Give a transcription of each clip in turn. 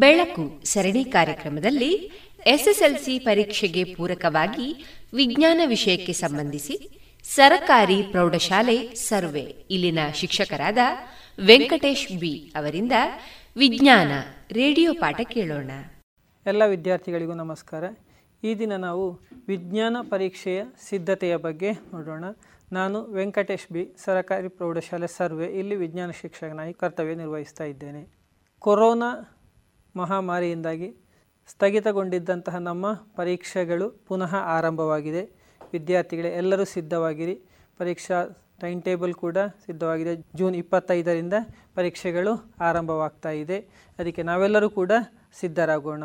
ಬೆಳಕು ಸರಣಿ ಕಾರ್ಯಕ್ರಮದಲ್ಲಿ ಎಸ್ಎಸ್ಎಲ್ಸಿ ಪರೀಕ್ಷೆಗೆ ಪೂರಕವಾಗಿ ವಿಜ್ಞಾನ ವಿಷಯಕ್ಕೆ ಸಂಬಂಧಿಸಿ ಸರಕಾರಿ ಪ್ರೌಢಶಾಲೆ ಸರ್ವೆ. ಇಲ್ಲಿನ ಶಿಕ್ಷಕರಾದ ವೆಂಕಟೇಶ್ ಬಿ ಅವರಿಂದ ವಿಜ್ಞಾನ ರೇಡಿಯೋ ಪಾಠ ಕೇಳೋಣ. ಎಲ್ಲ ವಿದ್ಯಾರ್ಥಿಗಳಿಗೂ ನಮಸ್ಕಾರ. ಈ ದಿನ ನಾವು ವಿಜ್ಞಾನ ಪರೀಕ್ಷೆಯ ಸಿದ್ಧತೆಯ ಬಗ್ಗೆ ನೋಡೋಣ. ನಾನು ವೆಂಕಟೇಶ್ ಬಿ, ಸರಕಾರಿ ಪ್ರೌಢಶಾಲೆ ಸರ್ವೆ. ಇಲ್ಲಿ ವಿಜ್ಞಾನ ಶಿಕ್ಷಕನಾಗಿ ಕರ್ತವ್ಯ ನಿರ್ವಹಿಸ್ತಾ ಇದ್ದೇನೆ. ಕೊರೋನಾ ಮಹಾಮಾರಿಯಿಂದಾಗಿ ಸ್ಥಗಿತಗೊಂಡಿದ್ದಂತಹ ನಮ್ಮ ಪರೀಕ್ಷೆಗಳು ಪುನಃ ಆರಂಭವಾಗಿದೆ. ವಿದ್ಯಾರ್ಥಿಗಳೇ, ಎಲ್ಲರೂ ಸಿದ್ಧವಾಗಿರಿ. ಪರೀಕ್ಷಾ ಟೈಮ್ ಟೇಬಲ್ ಕೂಡ ಸಿದ್ಧವಾಗಿದೆ. ಜೂನ್ ಇಪ್ಪತ್ತೈದರಿಂದ ಪರೀಕ್ಷೆಗಳು ಆರಂಭವಾಗ್ತಾ ಇದೆ. ಅದಕ್ಕೆ ನಾವೆಲ್ಲರೂ ಕೂಡ ಸಿದ್ಧರಾಗೋಣ.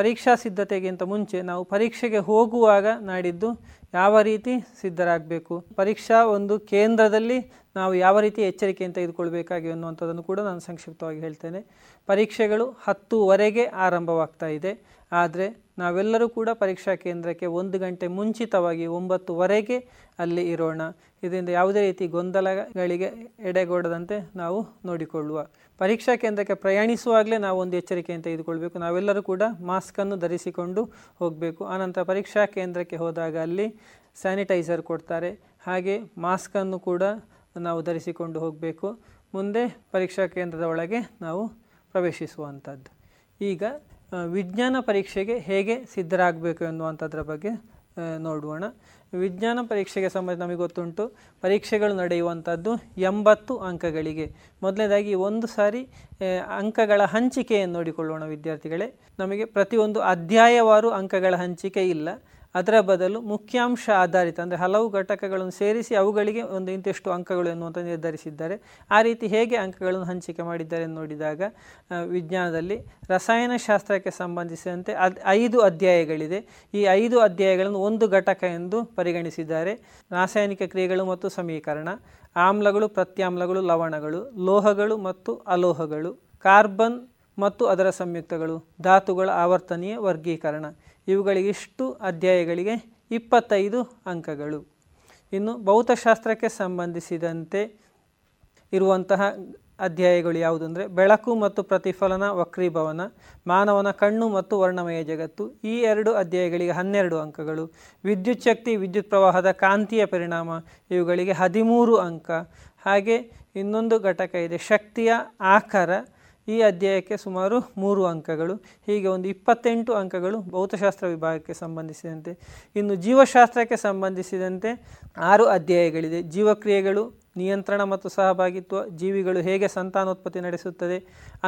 ಪರೀಕ್ಷಾ ಸಿದ್ಧತೆಗಿಂತ ಮುಂಚೆ ನಾವು ಪರೀಕ್ಷೆಗೆ ಹೋಗುವಾಗ ನಾಡಿದ್ದು ಯಾವ ರೀತಿ ಸಿದ್ಧರಾಗಬೇಕು? ಪರೀಕ್ಷಾ ಒಂದು ಕೇಂದ್ರದಲ್ಲಿ ನಾವು ಯಾವ ರೀತಿ ಎಚ್ಚರಿಕೆಯನ್ನು ತೆಗೆದುಕೊಳ್ಬೇಕಾಗಿ ಅನ್ನುವಂಥದ್ದನ್ನು ಕೂಡ ನಾನು ಸಂಕ್ಷಿಪ್ತವಾಗಿ ಹೇಳ್ತೇನೆ. ಪರೀಕ್ಷೆಗಳು ಹತ್ತುವರೆಗೆ ಆರಂಭವಾಗ್ತಾ ಇದೆ. ಆದರೆ ನಾವೆಲ್ಲರೂ ಕೂಡ ಪರೀಕ್ಷಾ ಕೇಂದ್ರಕ್ಕೆ ಒಂದು ಗಂಟೆ ಮುಂಚಿತವಾಗಿ ಒಂಬತ್ತುವರೆಗೆ ಅಲ್ಲಿ ಇರೋಣ. ಇದರಿಂದ ಯಾವುದೇ ರೀತಿ ಗೊಂದಲಗಳಿಗೆ ಎಡೆಗೊಡದಂತೆ ನಾವು ನೋಡಿಕೊಳ್ಳುವ. ಪರೀಕ್ಷಾ ಕೇಂದ್ರಕ್ಕೆ ಪ್ರಯಾಣಿಸುವಾಗಲೇ ನಾವು ಒಂದು ಎಚ್ಚರಿಕೆಯನ್ನು ತೆಗೆದುಕೊಳ್ಬೇಕು ನಾವೆಲ್ಲರೂ ಕೂಡ ಮಾಸ್ಕನ್ನು ಧರಿಸಿಕೊಂಡು ಹೋಗಬೇಕು. ಆನಂತರ ಪರೀಕ್ಷಾ ಕೇಂದ್ರಕ್ಕೆ ಹೋದಾಗ ಅಲ್ಲಿ ಸ್ಯಾನಿಟೈಸರ್ ಕೊಡ್ತಾರೆ. ಹಾಗೆ ಮಾಸ್ಕನ್ನು ಕೂಡ ನಾವು ಧರಿಸಿಕೊಂಡು ಹೋಗಬೇಕು. ಮುಂದೆ ಪರೀಕ್ಷಾ ಕೇಂದ್ರದ ಒಳಗೆ ನಾವು ಪ್ರವೇಶಿಸುವಂಥದ್ದು. ಈಗ ವಿಜ್ಞಾನ ಪರೀಕ್ಷೆಗೆ ಹೇಗೆ ಸಿದ್ಧರಾಗಬೇಕು ಎನ್ನುವಂಥದ್ರ ಬಗ್ಗೆ ನೋಡೋಣ ವಿಜ್ಞಾನ ಪರೀಕ್ಷೆಗೆ ಸಂಬಂಧ ನಮಗೆ ಗೊತ್ತುಂಟು. ಪರೀಕ್ಷೆಗಳು ನಡೆಯುವಂಥದ್ದು ಎಂಬತ್ತು ಅಂಕಗಳಿಗೆ. ಮೊದಲನೇದಾಗಿ ಒಂದು ಸಾರಿ ಅಂಕಗಳ ಹಂಚಿಕೆಯನ್ನು ನೋಡಿಕೊಳ್ಳೋಣ ವಿದ್ಯಾರ್ಥಿಗಳೇ. ನಮಗೆ ಪ್ರತಿಯೊಂದು ಅಧ್ಯಾಯವಾರು ಅಂಕಗಳ ಹಂಚಿಕೆ ಇಲ್ಲ. ಅದರ ಬದಲು ಮುಖ್ಯಾಂಶ ಆಧಾರಿತ, ಅಂದರೆ ಹಲವು ಘಟಕಗಳನ್ನು ಸೇರಿಸಿ ಅವುಗಳಿಗೆ ಒಂದು ಇಂತಿಷ್ಟು ಅಂಕಗಳು ಎನ್ನುವಂಥ ನಿರ್ಧರಿಸಿದ್ದಾರೆ. ಆ ರೀತಿ ಹೇಗೆ ಅಂಕಗಳನ್ನು ಹಂಚಿಕೆ ಮಾಡಿದ್ದಾರೆ ನೋಡಿದಾಗ ವಿಜ್ಞಾನದಲ್ಲಿ ರಸಾಯನಶಾಸ್ತ್ರಕ್ಕೆ ಸಂಬಂಧಿಸಿದಂತೆ ಅದ್ ಐದು ಅಧ್ಯಾಯಗಳಿದೆ. ಈ ಐದು ಅಧ್ಯಾಯಗಳನ್ನು ಒಂದು ಘಟಕ ಎಂದು ಪರಿಗಣಿಸಿದ್ದಾರೆ. ರಾಸಾಯನಿಕ ಕ್ರಿಯೆಗಳು ಮತ್ತು ಸಮೀಕರಣ, ಆಮ್ಲಗಳು, ಪ್ರತ್ಯಾಮ್ಲಗಳು, ಲವಣಗಳು, ಲೋಹಗಳು ಮತ್ತು ಅಲೋಹಗಳು, ಕಾರ್ಬನ್ ಮತ್ತು ಅದರ ಸಂಯುಕ್ತಗಳು, ಧಾತುಗಳ ಆವರ್ತನೀಯ ವರ್ಗೀಕರಣ. ಇವುಗಳಿಗಿಷ್ಟು ಅಧ್ಯಾಯಗಳಿಗೆ ಇಪ್ಪತ್ತೈದು ಅಂಕಗಳು. ಇನ್ನು ಭೌತಶಾಸ್ತ್ರಕ್ಕೆ ಸಂಬಂಧಿಸಿದಂತೆ ಇರುವಂತಹ ಅಧ್ಯಾಯಗಳು ಯಾವುದು ಅಂದರೆ ಬೆಳಕು ಮತ್ತು ಪ್ರತಿಫಲನ, ವಕ್ರೀಭವನ, ಮಾನವನ ಕಣ್ಣು ಮತ್ತು ವರ್ಣಮಯ ಜಗತ್ತು. ಈ ಎರಡು ಅಧ್ಯಾಯಗಳಿಗೆ ಹನ್ನೆರಡು ಅಂಕಗಳು. ವಿದ್ಯುತ್ ಶಕ್ತಿ, ವಿದ್ಯುತ್ ಪ್ರವಾಹದ ಕಾಂತಿಯ ಪರಿಣಾಮ ಇವುಗಳಿಗೆ ಹದಿಮೂರು ಅಂಕ. ಹಾಗೆ ಇನ್ನೊಂದು ಘಟಕ ಇದೆ, ಶಕ್ತಿಯ ಆಕಾರ. ಈ ಅಧ್ಯಾಯಕ್ಕೆ ಸುಮಾರು ಮೂರು ಅಂಕಗಳು, ಹೀಗೆ ಒಂದು ಇಪ್ಪತ್ತೆಂಟು ಅಂಕಗಳು ಭೌತಶಾಸ್ತ್ರ ವಿಭಾಗಕ್ಕೆ ಸಂಬಂಧಿಸಿದಂತೆ. ಇನ್ನು ಜೀವಶಾಸ್ತ್ರಕ್ಕೆ ಸಂಬಂಧಿಸಿದಂತೆ ಆರು ಅಧ್ಯಾಯಗಳಿದೆ. ಜೀವಕ್ರಿಯೆಗಳು, ನಿಯಂತ್ರಣ ಮತ್ತು ಸಹಭಾಗಿತ್ವ, ಜೀವಿಗಳು ಹೇಗೆ ಸಂತಾನೋತ್ಪತ್ತಿ ನಡೆಸುತ್ತದೆ,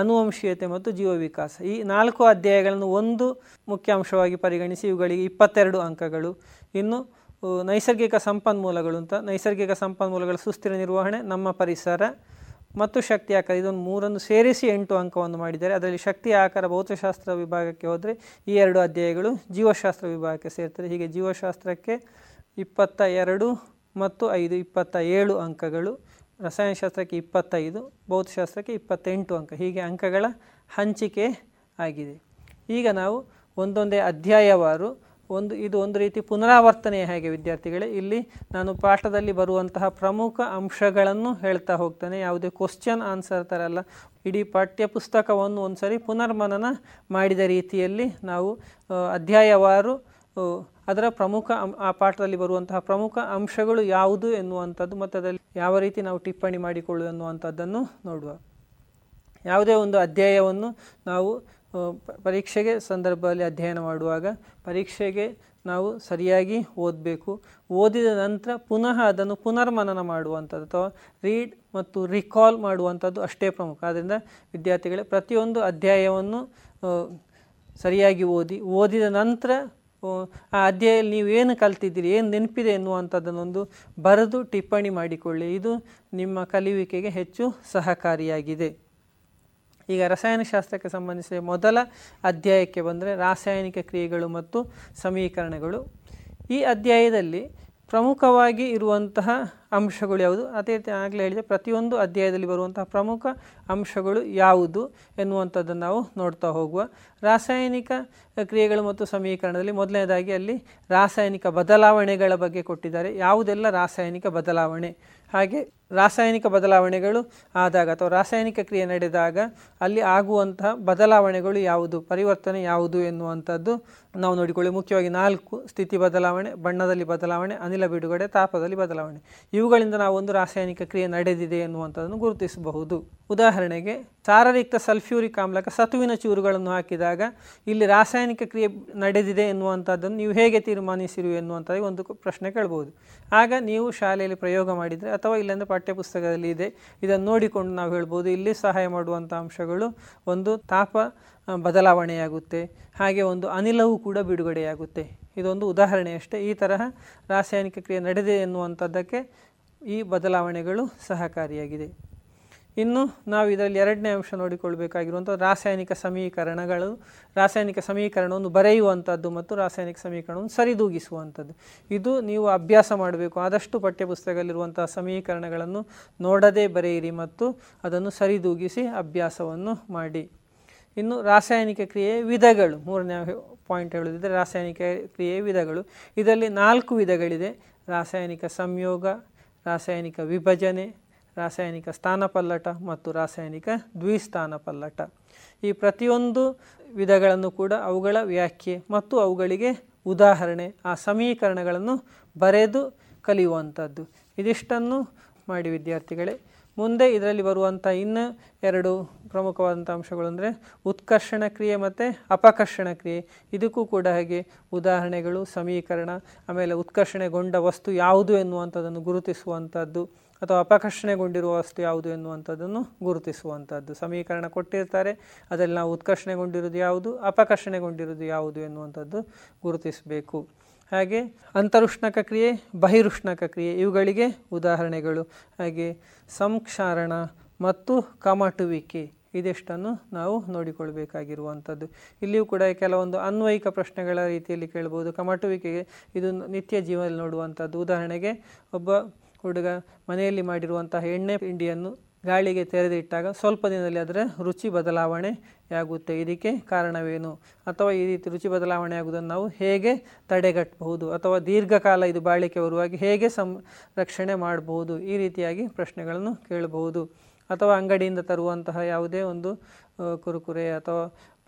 ಅನುವಂಶೀಯತೆ ಮತ್ತು ಜೀವವಿಕಾಸ. ಈ ನಾಲ್ಕು ಅಧ್ಯಾಯಗಳನ್ನು ಒಂದು ಮುಖ್ಯಾಂಶವಾಗಿ ಪರಿಗಣಿಸಿ, ಇವುಗಳಿಗೆ ಇಪ್ಪತ್ತೆರಡು ಅಂಕಗಳು. ಇನ್ನು ನೈಸರ್ಗಿಕ ಸಂಪನ್ಮೂಲಗಳು ಅಂತ, ನೈಸರ್ಗಿಕ ಸಂಪನ್ಮೂಲಗಳ ಸುಸ್ಥಿರ ನಿರ್ವಹಣೆ, ನಮ್ಮ ಪರಿಸರ ಮತ್ತು ಶಕ್ತಿ ಆಕಾರ. ಇದೊಂದು ಮೂರನ್ನು ಸೇರಿಸಿ ಎಂಟು ಅಂಕವನ್ನು ಮಾಡಿದ್ದಾರೆ. ಅದರಲ್ಲಿ ಶಕ್ತಿ, ಆಕಾರ, ಭೌತಶಾಸ್ತ್ರ ವಿಭಾಗಕ್ಕೆ ಹೋದರೆ ಈ ಎರಡು ಅಧ್ಯಾಯಗಳು ಜೀವಶಾಸ್ತ್ರ ವಿಭಾಗಕ್ಕೆ ಸೇರ್ತದೆ. ಹೀಗೆ ಜೀವಶಾಸ್ತ್ರಕ್ಕೆ ಇಪ್ಪತ್ತ ಎರಡು ಮತ್ತು ಐದು ಇಪ್ಪತ್ತ ಏಳು ಅಂಕಗಳು, ರಸಾಯನಶಾಸ್ತ್ರಕ್ಕೆ ಇಪ್ಪತ್ತೈದು, ಭೌತಶಾಸ್ತ್ರಕ್ಕೆ ಇಪ್ಪತ್ತೆಂಟು ಅಂಕ. ಹೀಗೆ ಅಂಕಗಳ ಹಂಚಿಕೆ ಆಗಿದೆ. ಈಗ ನಾವು ಒಂದೊಂದೇ ಅಧ್ಯಾಯವಾರು ಒಂದು ಇದು ಒಂದು ರೀತಿ ಪುನರಾವರ್ತನೆ ಹೇಗೆ ವಿದ್ಯಾರ್ಥಿಗಳೇ, ಇಲ್ಲಿ ನಾನು ಪಾಠದಲ್ಲಿ ಬರುವಂತಹ ಪ್ರಮುಖ ಅಂಶಗಳನ್ನು ಹೇಳ್ತಾ ಹೋಗ್ತಾನೆ. ಯಾವುದೇ ಕ್ವಶನ್ ಆನ್ಸರ್ ಥರ ಅಲ್ಲ. ಇಡೀ ಪಠ್ಯ ಪುಸ್ತಕವನ್ನು ಒಂದು ಸರಿ ಪುನರ್ಮನನ ಮಾಡಿದ ರೀತಿಯಲ್ಲಿ ನಾವು ಅಧ್ಯಾಯವಾರು ಅದರ ಪ್ರಮುಖ ಆ ಪಾಠದಲ್ಲಿ ಬರುವಂತಹ ಪ್ರಮುಖ ಅಂಶಗಳು ಯಾವುದು ಎನ್ನುವಂಥದ್ದು, ಮತ್ತು ಅದರಲ್ಲಿ ಯಾವ ರೀತಿ ನಾವು ಟಿಪ್ಪಣಿ ಮಾಡಿಕೊಳ್ಳು ಎನ್ನುವಂಥದ್ದನ್ನು ನೋಡುವ. ಯಾವುದೇ ಒಂದು ಅಧ್ಯಾಯವನ್ನು ನಾವು ಪರೀಕ್ಷೆಗೆ ಸಂದರ್ಭದಲ್ಲಿ ಅಧ್ಯಯನ ಮಾಡುವಾಗ ಪರೀಕ್ಷೆಗೆ ನಾವು ಸರಿಯಾಗಿ ಓದಬೇಕು. ಓದಿದ ನಂತರ ಪುನಃ ಅದನ್ನು ಪುನರ್ಮನನ ಮಾಡುವಂಥದ್ದು ಅಥವಾ ರೀಡ್ ಮತ್ತು ರಿಕಾಲ್ ಮಾಡುವಂಥದ್ದು ಅಷ್ಟೇ ಪ್ರಮುಖ. ಆದ್ದರಿಂದ ವಿದ್ಯಾರ್ಥಿಗಳೇ ಪ್ರತಿಯೊಂದು ಅಧ್ಯಾಯವನ್ನು ಸರಿಯಾಗಿ ಓದಿ, ಓದಿದ ನಂತರ ಆ ಅಧ್ಯಾಯದಲ್ಲಿ ನೀವು ಏನು ಕಲ್ತಿದ್ದೀರಿ, ಏನು ನೆನಪಿದೆ ಎನ್ನುವಂಥದ್ದನ್ನೊಂದು ಬರೆದು ಟಿಪ್ಪಣಿ ಮಾಡಿಕೊಳ್ಳಿ. ಇದು ನಿಮ್ಮ ಕಲಿಯುವಿಕೆಗೆ ಹೆಚ್ಚು ಸಹಕಾರಿಯಾಗಿದೆ. ಈಗ ರಸಾಯನಶಾಸ್ತ್ರಕ್ಕೆ ಸಂಬಂಧಿಸಿದ ಮೊದಲ ಅಧ್ಯಾಯಕ್ಕೆ ಬಂದರೆ ರಾಸಾಯನಿಕ ಕ್ರಿಯೆಗಳು ಮತ್ತು ಸಮೀಕರಣಗಳು. ಈ ಅಧ್ಯಾಯದಲ್ಲಿ ಪ್ರಮುಖವಾಗಿ ಇರುವಂತಹ ಅಂಶಗಳು ಯಾವುದು? ಅದೇ ರೀತಿ ಆಗಲೇ ಹೇಳಿದೆ, ಪ್ರತಿಯೊಂದು ಅಧ್ಯಾಯದಲ್ಲಿ ಬರುವಂತಹ ಪ್ರಮುಖ ಅಂಶಗಳು ಯಾವುದು ಎನ್ನುವಂಥದ್ದನ್ನು ನಾವು ನೋಡ್ತಾ ಹೋಗುವ. ರಾಸಾಯನಿಕ ಕ್ರಿಯೆಗಳು ಮತ್ತು ಸಮೀಕರಣದಲ್ಲಿ ಮೊದಲನೇದಾಗಿ ಅಲ್ಲಿ ರಾಸಾಯನಿಕ ಬದಲಾವಣೆಗಳ ಬಗ್ಗೆ ಕೊಟ್ಟಿದ್ದಾರೆ. ಯಾವುದೆಲ್ಲ ರಾಸಾಯನಿಕ ಬದಲಾವಣೆ? ಹಾಗೆ ರಾಸಾಯನಿಕ ಬದಲಾವಣೆಗಳು ಆದಾಗ ಅಥವಾ ರಾಸಾಯನಿಕ ಕ್ರಿಯೆ ನಡೆದಾಗ ಅಲ್ಲಿ ಆಗುವಂತಹ ಬದಲಾವಣೆಗಳು ಯಾವುದು, ಪರಿವರ್ತನೆ ಯಾವುದು ಎನ್ನುವಂಥದ್ದು ನಾವು ನೋಡಿಕೊಳ್ಳಿ. ಮುಖ್ಯವಾಗಿ ನಾಲ್ಕು ಸ್ಥಿತಿ ಬದಲಾವಣೆ, ಬಣ್ಣದಲ್ಲಿ ಬದಲಾವಣೆ, ಅನಿಲ ಬಿಡುಗಡೆ, ತಾಪದಲ್ಲಿ ಬದಲಾವಣೆ. ಇವುಗಳಿಂದ ನಾವು ಒಂದು ರಾಸಾಯನಿಕ ಕ್ರಿಯೆ ನಡೆದಿದೆ ಎನ್ನುವಂಥದ್ದನ್ನು ಗುರುತಿಸಬಹುದು. ಉದಾಹರಣೆಗೆ ಸಾರರಿಕ್ತ ಸಲ್ಫ್ಯೂರಿಕ್ ಆಮ್ಲಕ ಸತುವಿನ ಚೂರುಗಳನ್ನು ಹಾಕಿದಾಗ ಇಲ್ಲಿ ರಾಸಾಯನಿಕ ಕ್ರಿಯೆ ನಡೆದಿದೆ ಎನ್ನುವಂಥದ್ದನ್ನು ನೀವು ಹೇಗೆ ತೀರ್ಮಾನಿಸಿರು ಎನ್ನುವಂಥದ್ದು ಒಂದು ಪ್ರಶ್ನೆ ಕೇಳ್ಬೋದು. ಆಗ ನೀವು ಶಾಲೆಯಲ್ಲಿ ಪ್ರಯೋಗ ಮಾಡಿದರೆ ಅಥವಾ ಇಲ್ಲಂದ್ರೆ ಪಠ್ಯಪುಸ್ತಕದಲ್ಲಿ ಇದೆ. ಇದನ್ನು ನೋಡಿಕೊಂಡು ನಾವು ಹೇಳ್ಬೋದು, ಇಲ್ಲಿ ಸಹಾಯ ಮಾಡುವಂಥ ಅಂಶಗಳು ಒಂದು ತಾಪ ಬದಲಾವಣೆಯಾಗುತ್ತೆ. ಹಾಗೆ ಒಂದು ಅನಿಲವೂ ಕೂಡ ಬಿಡುಗಡೆಯಾಗುತ್ತೆ. ಇದೊಂದು ಉದಾಹರಣೆಯಷ್ಟೇ ಈ ತರಹ ರಾಸಾಯನಿಕ ಕ್ರಿಯೆ ನಡೆದಿದೆ ಎನ್ನುವಂಥದ್ದಕ್ಕೆ ಈ ಬದಲಾವಣೆಗಳು ಸಹಕಾರಿಯಾಗಿದೆ. ಇನ್ನು ನಾವು ಇದರಲ್ಲಿ ಎರಡನೇ ಅಂಶ ನೋಡಿಕೊಳ್ಬೇಕಾಗಿರುವಂಥ ರಾಸಾಯನಿಕ ಸಮೀಕರಣಗಳು. ರಾಸಾಯನಿಕ ಸಮೀಕರಣವನ್ನು ಬರೆಯುವಂಥದ್ದು ಮತ್ತು ರಾಸಾಯನಿಕ ಸಮೀಕರಣವನ್ನು ಸರಿದೂಗಿಸುವಂಥದ್ದು. ಇದು ನೀವು ಅಭ್ಯಾಸ ಮಾಡಬೇಕು. ಆದಷ್ಟು ಪಠ್ಯಪುಸ್ತಕದಲ್ಲಿರುವಂಥ ಸಮೀಕರಣಗಳನ್ನು ನೋಡದೇ ಬರೆಯಿರಿ ಮತ್ತು ಅದನ್ನು ಸರಿದೂಗಿಸಿ ಅಭ್ಯಾಸವನ್ನು ಮಾಡಿ. ಇನ್ನು ರಾಸಾಯನಿಕ ಕ್ರಿಯೆ ವಿಧಗಳು. ಮೂರನೇ ಪಾಯಿಂಟ್ ಹೇಳೋದಿದ್ದರೆ ರಾಸಾಯನಿಕ ಕ್ರಿಯೆ ವಿಧಗಳು. ಇದರಲ್ಲಿ ನಾಲ್ಕು ವಿಧಗಳಿದೆ. ರಾಸಾಯನಿಕ ಸಂಯೋಗ, ರಾಸಾಯನಿಕ ವಿಭಜನೆ ರಾಸಾಯನಿಕ ಸ್ಥಾನಪಲ್ಲಟ ಮತ್ತು ರಾಸಾಯನಿಕ ದ್ವಿಸ್ಥಾನಪಲ್ಲಟ. ಈ ಪ್ರತಿಯೊಂದು ವಿಧಗಳನ್ನು ಕೂಡ ಅವುಗಳ ವ್ಯಾಖ್ಯೆ ಮತ್ತು ಅವುಗಳಿಗೆ ಉದಾಹರಣೆ ಆ ಸಮೀಕರಣಗಳನ್ನು ಬರೆದು ಕಲಿಯುವಂಥದ್ದು. ಇದಿಷ್ಟನ್ನು ಮಾಡಿ ವಿದ್ಯಾರ್ಥಿಗಳೇ. ಮುಂದೆ ಇದರಲ್ಲಿ ಬರುವಂಥ ಇನ್ನು ಎರಡು ಪ್ರಮುಖವಾದಂಥ ಅಂಶಗಳು ಅಂದರೆ ಉತ್ಕರ್ಷಣ ಕ್ರಿಯೆ ಮತ್ತು ಅಪಕರ್ಷಣ ಕ್ರಿಯೆ. ಇದಕ್ಕೂ ಕೂಡ ಹಾಗೆ ಉದಾಹರಣೆಗಳು, ಸಮೀಕರಣ, ಆಮೇಲೆ ಉತ್ಕರ್ಷಣೆಗೊಂಡ ವಸ್ತು ಯಾವುದು ಎನ್ನುವಂಥದ್ದನ್ನು ಗುರುತಿಸುವಂಥದ್ದು. ಅಥವಾ ಅಪಕರ್ಷಣೆಗೊಂಡಿರುವ ವಸ್ತು ಯಾವುದು ಎನ್ನುವಂಥದ್ದನ್ನು ಗುರುತಿಸುವಂಥದ್ದು. ಸಮೀಕರಣ ಕೊಟ್ಟಿರ್ತಾರೆ. ಅದರಲ್ಲಿ ನಾವು ಉತ್ಕರ್ಷಣೆಗೊಂಡಿರೋದು ಯಾವುದು? ಅಪಕರ್ಷಣೆಗೊಂಡಿರೋದು ಯಾವುದು ಎನ್ನುವಂಥದ್ದು ಗುರುತಿಸಬೇಕು. ಹಾಗೆ ಅಂತರುಷ್ಣಕ ಕ್ರಿಯೆ, ಬಹಿರುಷ್ಣಕ ಕ್ರಿಯೆ ಇವುಗಳಿಗೆ ಉದಾಹರಣೆಗಳು. ಹಾಗೆ ಸಂಕ್ಷಾರಣ ಮತ್ತು ಕಮಟುವಿಕೆ ಇದೆಷ್ಟನ್ನು ನಾವು ನೋಡಿಕೊಳ್ಬೇಕಾಗಿರುವಂಥದ್ದು. ಇಲ್ಲಿಯೂ ಕೂಡ ಕೆಲವೊಂದು ಅನ್ವಯಿಕ ಪ್ರಶ್ನೆಗಳ ರೀತಿಯಲ್ಲಿ ಕೇಳ್ಬೋದು. ಕಮಟುವಿಕೆಗೆ ಇದು ನಿತ್ಯ ಜೀವನದಲ್ಲಿ ನೋಡುವಂಥದ್ದು. ಉದಾಹರಣೆಗೆ ಒಬ್ಬ ಹುಡುಗ ಮನೆಯಲ್ಲಿ ಮಾಡಿರುವಂತಹ ಎಣ್ಣೆ ಹಿಂಡಿಯನ್ನು ಗಾಳಿಗೆ ತೆರೆದಿಟ್ಟಾಗ ಸ್ವಲ್ಪ ದಿನದಲ್ಲಿ ಅದರ ರುಚಿ ಬದಲಾವಣೆಯಾಗುತ್ತೆ ಇದಕ್ಕೆ ಕಾರಣವೇನು? ಅಥವಾ ಈ ರೀತಿ ರುಚಿ ಬದಲಾವಣೆ ಆಗುವುದನ್ನು ನಾವು ಹೇಗೆ ತಡೆಗಟ್ಟಬಹುದು? ಅಥವಾ ದೀರ್ಘಕಾಲ ಇದು ಬಾಳಿಕೆ ಬರುವಾಗಿ ಹೇಗೆ ಸಂರಕ್ಷಣೆ ಮಾಡಬಹುದು? ಈ ರೀತಿಯಾಗಿ ಪ್ರಶ್ನೆಗಳನ್ನು ಕೇಳಬಹುದು. ಅಥವಾ ಅಂಗಡಿಯಿಂದ ತರುವಂತಹ ಯಾವುದೇ ಒಂದು ಕುರುಕುರೆ ಅಥವಾ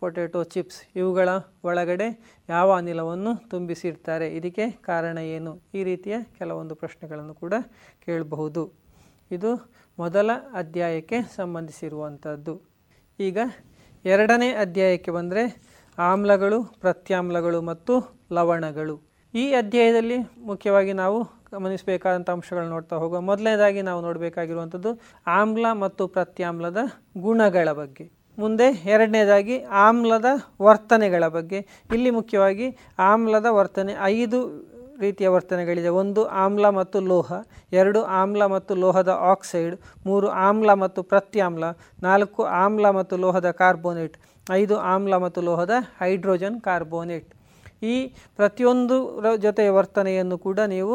ಪೊಟೆಟೊ ಚಿಪ್ಸ್ ಇವುಗಳ ಒಳಗಡೆ ಯಾವ ಅನಿಲವನ್ನು ತುಂಬಿಸಿಡ್ತಾರೆ ಇದಕ್ಕೆ ಕಾರಣ ಏನು? ಈ ರೀತಿಯ ಕೆಲವೊಂದು ಪ್ರಶ್ನೆಗಳನ್ನು ಕೂಡ ಕೇಳಬಹುದು. ಇದು ಮೊದಲ ಅಧ್ಯಾಯಕ್ಕೆ ಸಂಬಂಧಿಸಿರುವಂಥದ್ದು. ಈಗ ಎರಡನೇ ಅಧ್ಯಾಯಕ್ಕೆ ಬಂದರೆ ಆಮ್ಲಗಳು, ಪ್ರತ್ಯಾಮ್ಲಗಳು ಮತ್ತು ಲವಣಗಳು. ಈ ಅಧ್ಯಾಯದಲ್ಲಿ ಮುಖ್ಯವಾಗಿ ನಾವು ಗಮನಿಸಬೇಕಾದಂಥ ಅಂಶಗಳು ನೋಡ್ತಾ ಹೋಗುವ. ಮೊದಲನೇದಾಗಿ ನಾವು ನೋಡಬೇಕಾಗಿರುವಂಥದ್ದು ಆಮ್ಲ ಮತ್ತು ಪ್ರತ್ಯಾಮ್ಲದ ಗುಣಗಳ ಬಗ್ಗೆ. ಮುಂದೆ ಎರಡನೇದಾಗಿ ಆಮ್ಲದ ವರ್ತನೆಗಳ ಬಗ್ಗೆ. ಇಲ್ಲಿ ಮುಖ್ಯವಾಗಿ ಆಮ್ಲದ ವರ್ತನೆ ಐದು ರೀತಿಯ ವರ್ತನೆಗಳಿದೆ. ಒಂದು ಆಮ್ಲ ಮತ್ತು ಲೋಹ, ಎರಡು ಆಮ್ಲ ಮತ್ತು ಲೋಹದ ಆಕ್ಸೈಡ್, ಮೂರು ಆಮ್ಲ ಮತ್ತು ಪ್ರತ್ಯಾಮ್ಲ, ನಾಲ್ಕು ಆಮ್ಲ ಮತ್ತು ಲೋಹದ ಕಾರ್ಬೋನೇಟ್, ಐದು ಆಮ್ಲ ಮತ್ತು ಲೋಹದ ಹೈಡ್ರೋಜನ್ ಕಾರ್ಬೋನೇಟ್. ಈ ಪ್ರತಿಯೊಂದು ಜೊತೆಯ ವರ್ತನೆಯನ್ನು ಕೂಡ ನೀವು